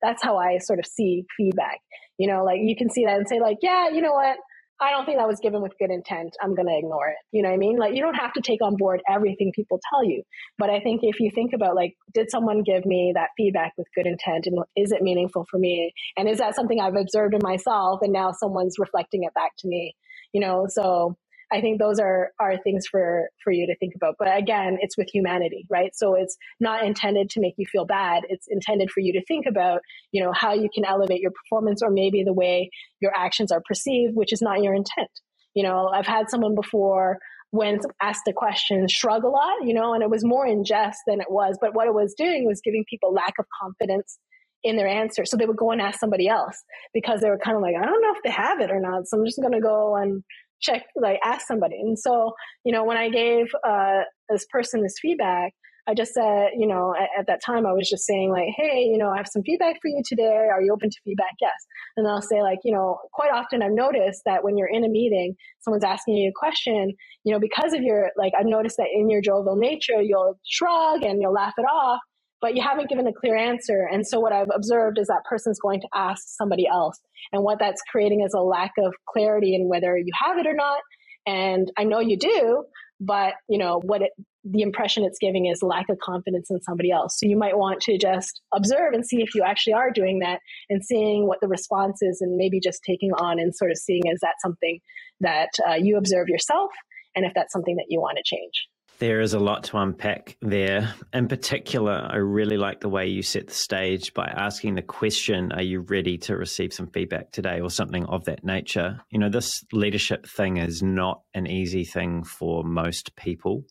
That's how I sort of see feedback. You know, like you can see that and say like, yeah, you know what? I don't think that was given with good intent. I'm going to ignore it. You know what I mean? Like you don't have to take on board everything people tell you. But I think if you think about like, did someone give me that feedback with good intent and is it meaningful for me? And is that something I've observed in myself and now someone's reflecting it back to me? you know, so I think those are are things for for you to think about. But again, it's with humanity, right? So it's not intended to make you feel bad. It's intended for you to think about, you know, how you can elevate your performance or maybe the way your actions are perceived, which is not your intent. You know, I've had someone before when asked a question shrug a lot, you know, and it was more in jest than it was. But what it was doing was giving people lack of confidence in their answer. So they would go and ask somebody else because they were kind of like, I don't know if they have it or not. So I'm just going to go and check, like ask somebody. And so, you know, when I gave uh, this person this feedback, I just said, you know, at, at, that time I was just saying like, hey, you know, I have some feedback for you today. Are you open to feedback? Yes. And I'll say like, you know, quite often I've noticed that when you're in a meeting, someone's asking you a question, you know, because of your, like, I've noticed that in your jovial nature, you'll shrug and you'll laugh it off but you haven't given a clear answer. And so what I've observed is that person's going to ask somebody else. And what that's creating is a lack of clarity in whether you have it or not. And I know you do, but you know, what it, the impression it's giving is lack of confidence in somebody else. So you might want to just observe and see if you actually are doing that and seeing what the response is and maybe just taking on and sort of seeing is that something that uh, you observe yourself and if that's something that you want to change. There is a lot to unpack there. In particular, I really like the way you set the stage by asking the question Are you ready to receive some feedback today or something of that nature? You know, this leadership thing is not an easy thing for most people.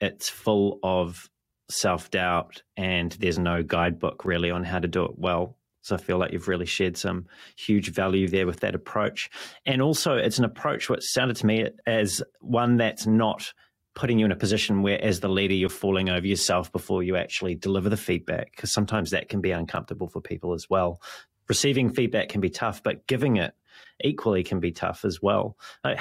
It's full of self doubt, and there's no guidebook really on how to do it well. So I feel like you've really shared some huge value there with that approach. And also, it's an approach which sounded to me as one that's not putting you in a position where, as the leader, you're falling over yourself before you actually deliver the feedback, because sometimes that can be uncomfortable for people as well. Receiving feedback can be tough, but giving it equally can be tough as well. Uh,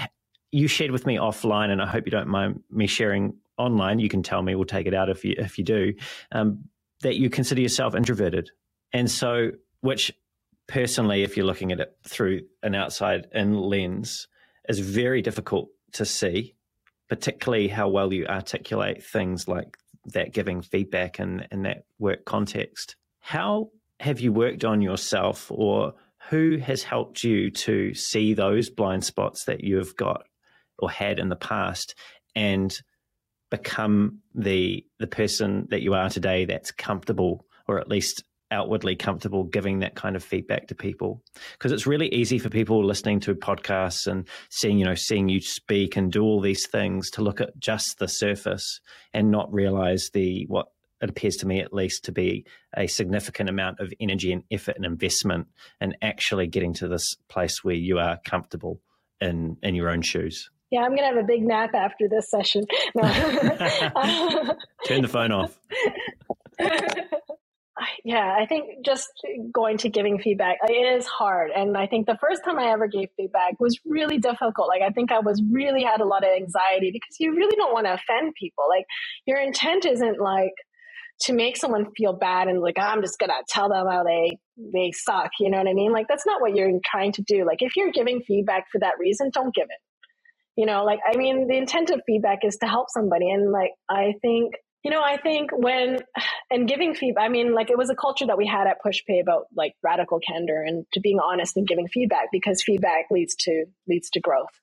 you shared with me offline, and I hope you don't mind me sharing online. You can tell me; we'll take it out if you if you do. Um, that you consider yourself introverted, and so which personally, if you're looking at it through an outside in lens, is very difficult to see particularly how well you articulate things like that giving feedback in, in that work context. How have you worked on yourself or who has helped you to see those blind spots that you've got or had in the past and become the the person that you are today that's comfortable or at least outwardly comfortable giving that kind of feedback to people because it's really easy for people listening to podcasts and seeing you know seeing you speak and do all these things to look at just the surface and not realize the what it appears to me at least to be a significant amount of energy and effort and investment and actually getting to this place where you are comfortable in in your own shoes yeah, I'm gonna have a big nap after this session. No. Turn the phone off. yeah, I think just going to giving feedback, it is hard. And I think the first time I ever gave feedback was really difficult. Like, I think I was really had a lot of anxiety because you really don't want to offend people. Like, your intent isn't like to make someone feel bad and like, oh, I'm just to tell them how they, they suck. You know what I mean? Like, that's not what you're trying to do. Like, if you're giving feedback for that reason, don't give it. You know, like, I mean, the intent of feedback is to help somebody. And like, I think you know, I think when and giving feedback, I mean, like it was a culture that we had at PushPay about like radical candor and to being honest and giving feedback because feedback leads to leads to growth.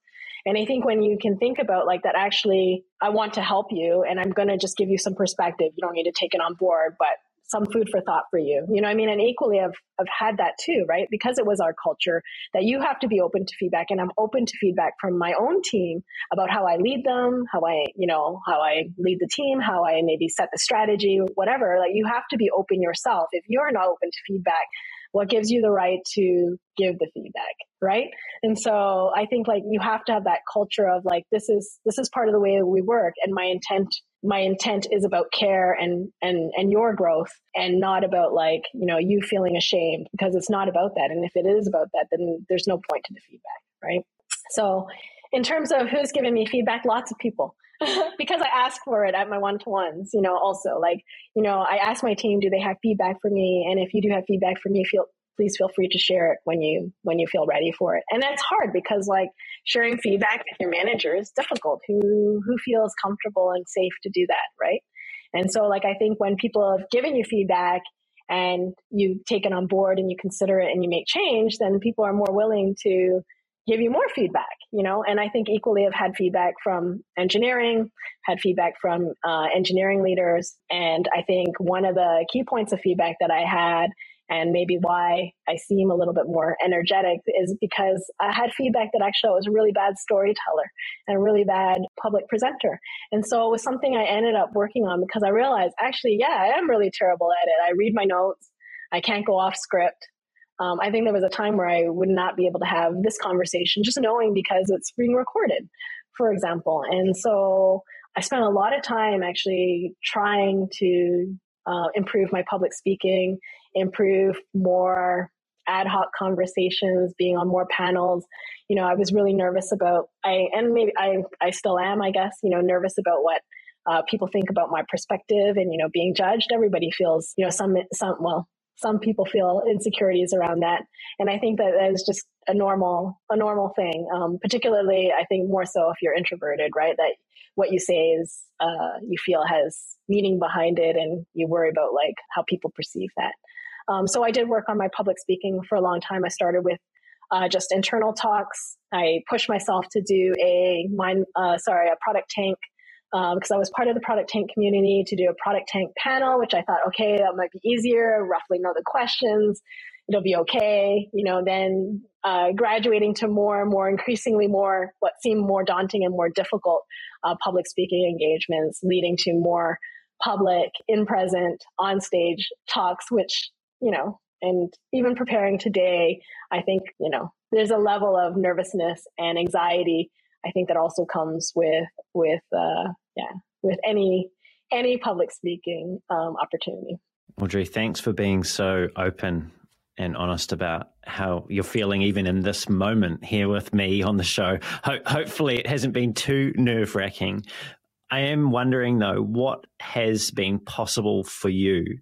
And I think when you can think about like that, actually, I want to help you and I'm going to just give you some perspective. You don't need to take it on board, but some food for thought for you. You know I mean? And equally, I've, I've had that too, right? Because it was our culture that you have to be open to feedback. And I'm open to feedback from my own team about how I lead them, how I, you know, how I lead the team, how I maybe set the strategy, whatever. Like you have to be open yourself. If you're not open to feedback, what gives you the right to give the feedback right and so i think like you have to have that culture of like this is this is part of the way we work and my intent my intent is about care and and and your growth and not about like you know you feeling ashamed because it's not about that. And if it is about that then there's no point to the feedback right? So in terms of who's giving me feedback lots of people. Because i ask for it at my one-to-ones you know also like you know i ask my team do they have feedback for me? And if you do have feedback for me feel please feel free to share it when you when you feel ready for it. And that's hard because like sharing feedback with your manager is difficult. Who who feels comfortable and safe to do that, right? And so like I think when people have given you feedback and you take it on board and you consider it and you make change, then people are more willing to give you more feedback, you know, and I think equally I've had feedback from engineering, had feedback from uh, engineering leaders. And I think one of the key points of feedback that I had and maybe why I seem a little bit more energetic is because I had feedback that actually I was a really bad storyteller and a really bad public presenter. And so it was something I ended up working on because I realized actually, yeah, I am really terrible at it. I read my notes. I can't go off script. Um, I think there was a time where I would not be able to have this conversation just knowing because it's being recorded, for example. And so I spent a lot of time actually trying to uh, improve my public speaking, improve more ad hoc conversations, being on more panels. You know, I was really nervous about I and maybe I I still am, I guess, you know, nervous about what uh, people think about my perspective and you know being judged. Everybody feels you know some some well some people feel insecurities around that, and I think that that is just a normal a normal thing. Um, particularly, I think more so if you're introverted, right? That what you say is uh, you feel has meaning behind it, and you worry about like how people perceive that. Um, so I did work on my public speaking for a long time. I started with uh, just internal talks. I pushed myself to do a mind, uh, sorry, a ProductTank because um, I was part of the ProductTank community to do a ProductTank panel, which I thought, okay, that might be easier. Roughly know the questions. It'll be okay. You know, then uh, graduating to more and more, increasingly more, what seemed more daunting and more difficult uh, public speaking engagements, leading to more public, in present, on stage talks, which you know, and even preparing today, I think, you know, there's a level of nervousness and anxiety. I think that also comes with, with, uh, yeah, with any, any public speaking um, opportunity. Audrey, thanks for being so open and honest about how you're feeling even in this moment here with me on the show. Ho- hopefully, it hasn't been too nerve wracking. I am wondering though, what has been possible for you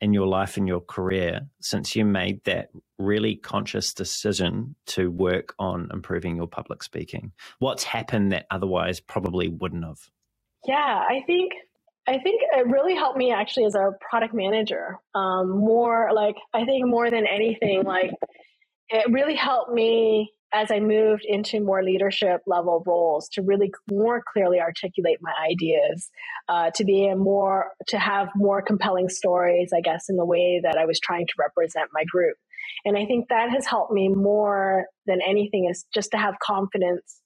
in your life and your career since you made that really conscious decision to work on improving your public speaking? What's happened that otherwise probably wouldn't have? Yeah, I think I think it really helped me actually as a product manager. Um, more like I think more than anything, like it really helped me as I moved into more leadership level roles to really more clearly articulate my ideas, uh, to be a more, to have more compelling stories, I guess, in the way that I was trying to represent my group. And I think that has helped me more than anything is just to have confidence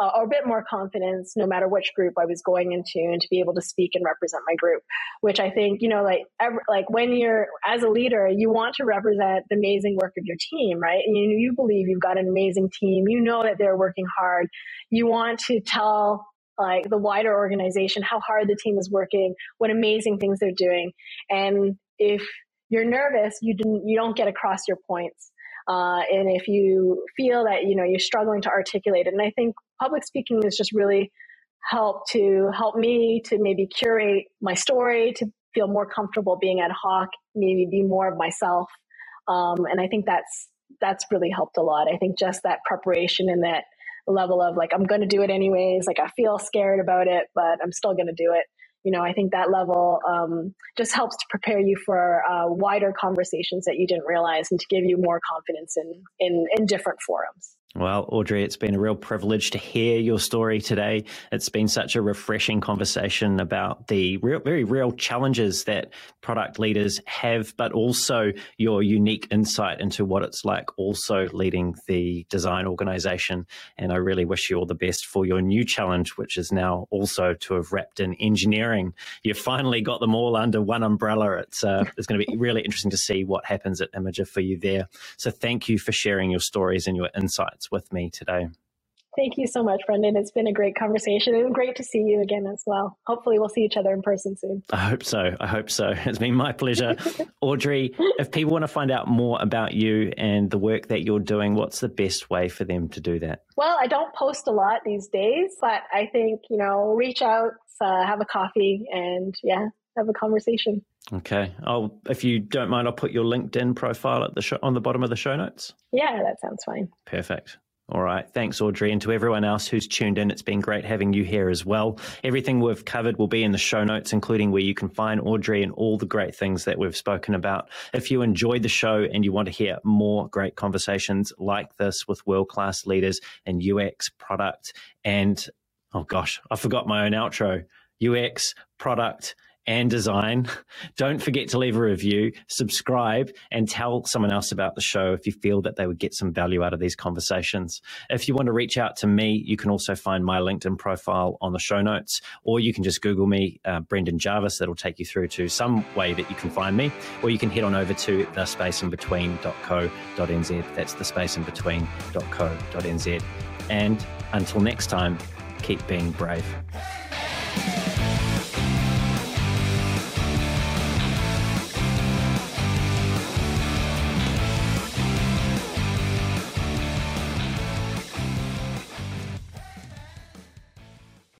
uh, or a bit more confidence no matter which group I was going into and to be able to speak and represent my group, which I think, you know, like, every, like when you're as a leader, you want to represent the amazing work of your team, right? And you, you believe you've got an amazing team. You know that they're working hard. You want to tell like the wider organization how hard the team is working, what amazing things they're doing. And if you're nervous, you didn't, you don't get across your points. Uh, and if you feel that you know you're struggling to articulate it, and I think public speaking has just really helped to help me to maybe curate my story, to feel more comfortable being ad hoc, maybe be more of myself. Um, and I think that's that's really helped a lot. I think just that preparation and that level of like I'm going to do it anyways. Like I feel scared about it, but I'm still going to do it you know, I think that level um, just helps to prepare you for uh, wider conversations that you didn't realize and to give you more confidence in, in, in different forums. Well, Audrey, it's been a real privilege to hear your story today. It's been such a refreshing conversation about the real, very real challenges that product leaders have, but also your unique insight into what it's like also leading the design organization. And I really wish you all the best for your new challenge, which is now also to have wrapped in engineering. You've finally got them all under one umbrella. It's, uh, it's going to be really interesting to see what happens at Imagr for you there. So thank you for sharing your stories and your insights with me today. Thank you so much, Brendan. It's been a great conversation and great to see you again as well. Hopefully, we'll see each other in person soon. I hope so. I hope so. It's been my pleasure. Audrey, if people want to find out more about you and the work that you're doing, what's the best way for them to do that? Well, I don't post a lot these days, but I think, you know, reach out, uh, have a coffee, and yeah, have a conversation. Okay. I'll, if you don't mind, I'll put your LinkedIn profile at the show, on the bottom of the show notes. Yeah, that sounds fine. Perfect. All right. Thanks, Audrey. And to everyone else who's tuned in, it's been great having you here as well. Everything we've covered will be in the show notes, including where you can find Audrey and all the great things that we've spoken about. If you enjoyed the show and you want to hear more great conversations like this with world class leaders in UX, product, and oh gosh, I forgot my own outro UX, product, and design. Don't forget to leave a review, subscribe, and tell someone else about the show if you feel that they would get some value out of these conversations. If you want to reach out to me, you can also find my LinkedIn profile on the show notes, or you can just Google me, uh, Brendan Jarvis. That'll take you through to some way that you can find me, or you can head on over to thespaceinbetween.co.nz. That's thespaceinbetween.co.nz. And until next time, keep being brave.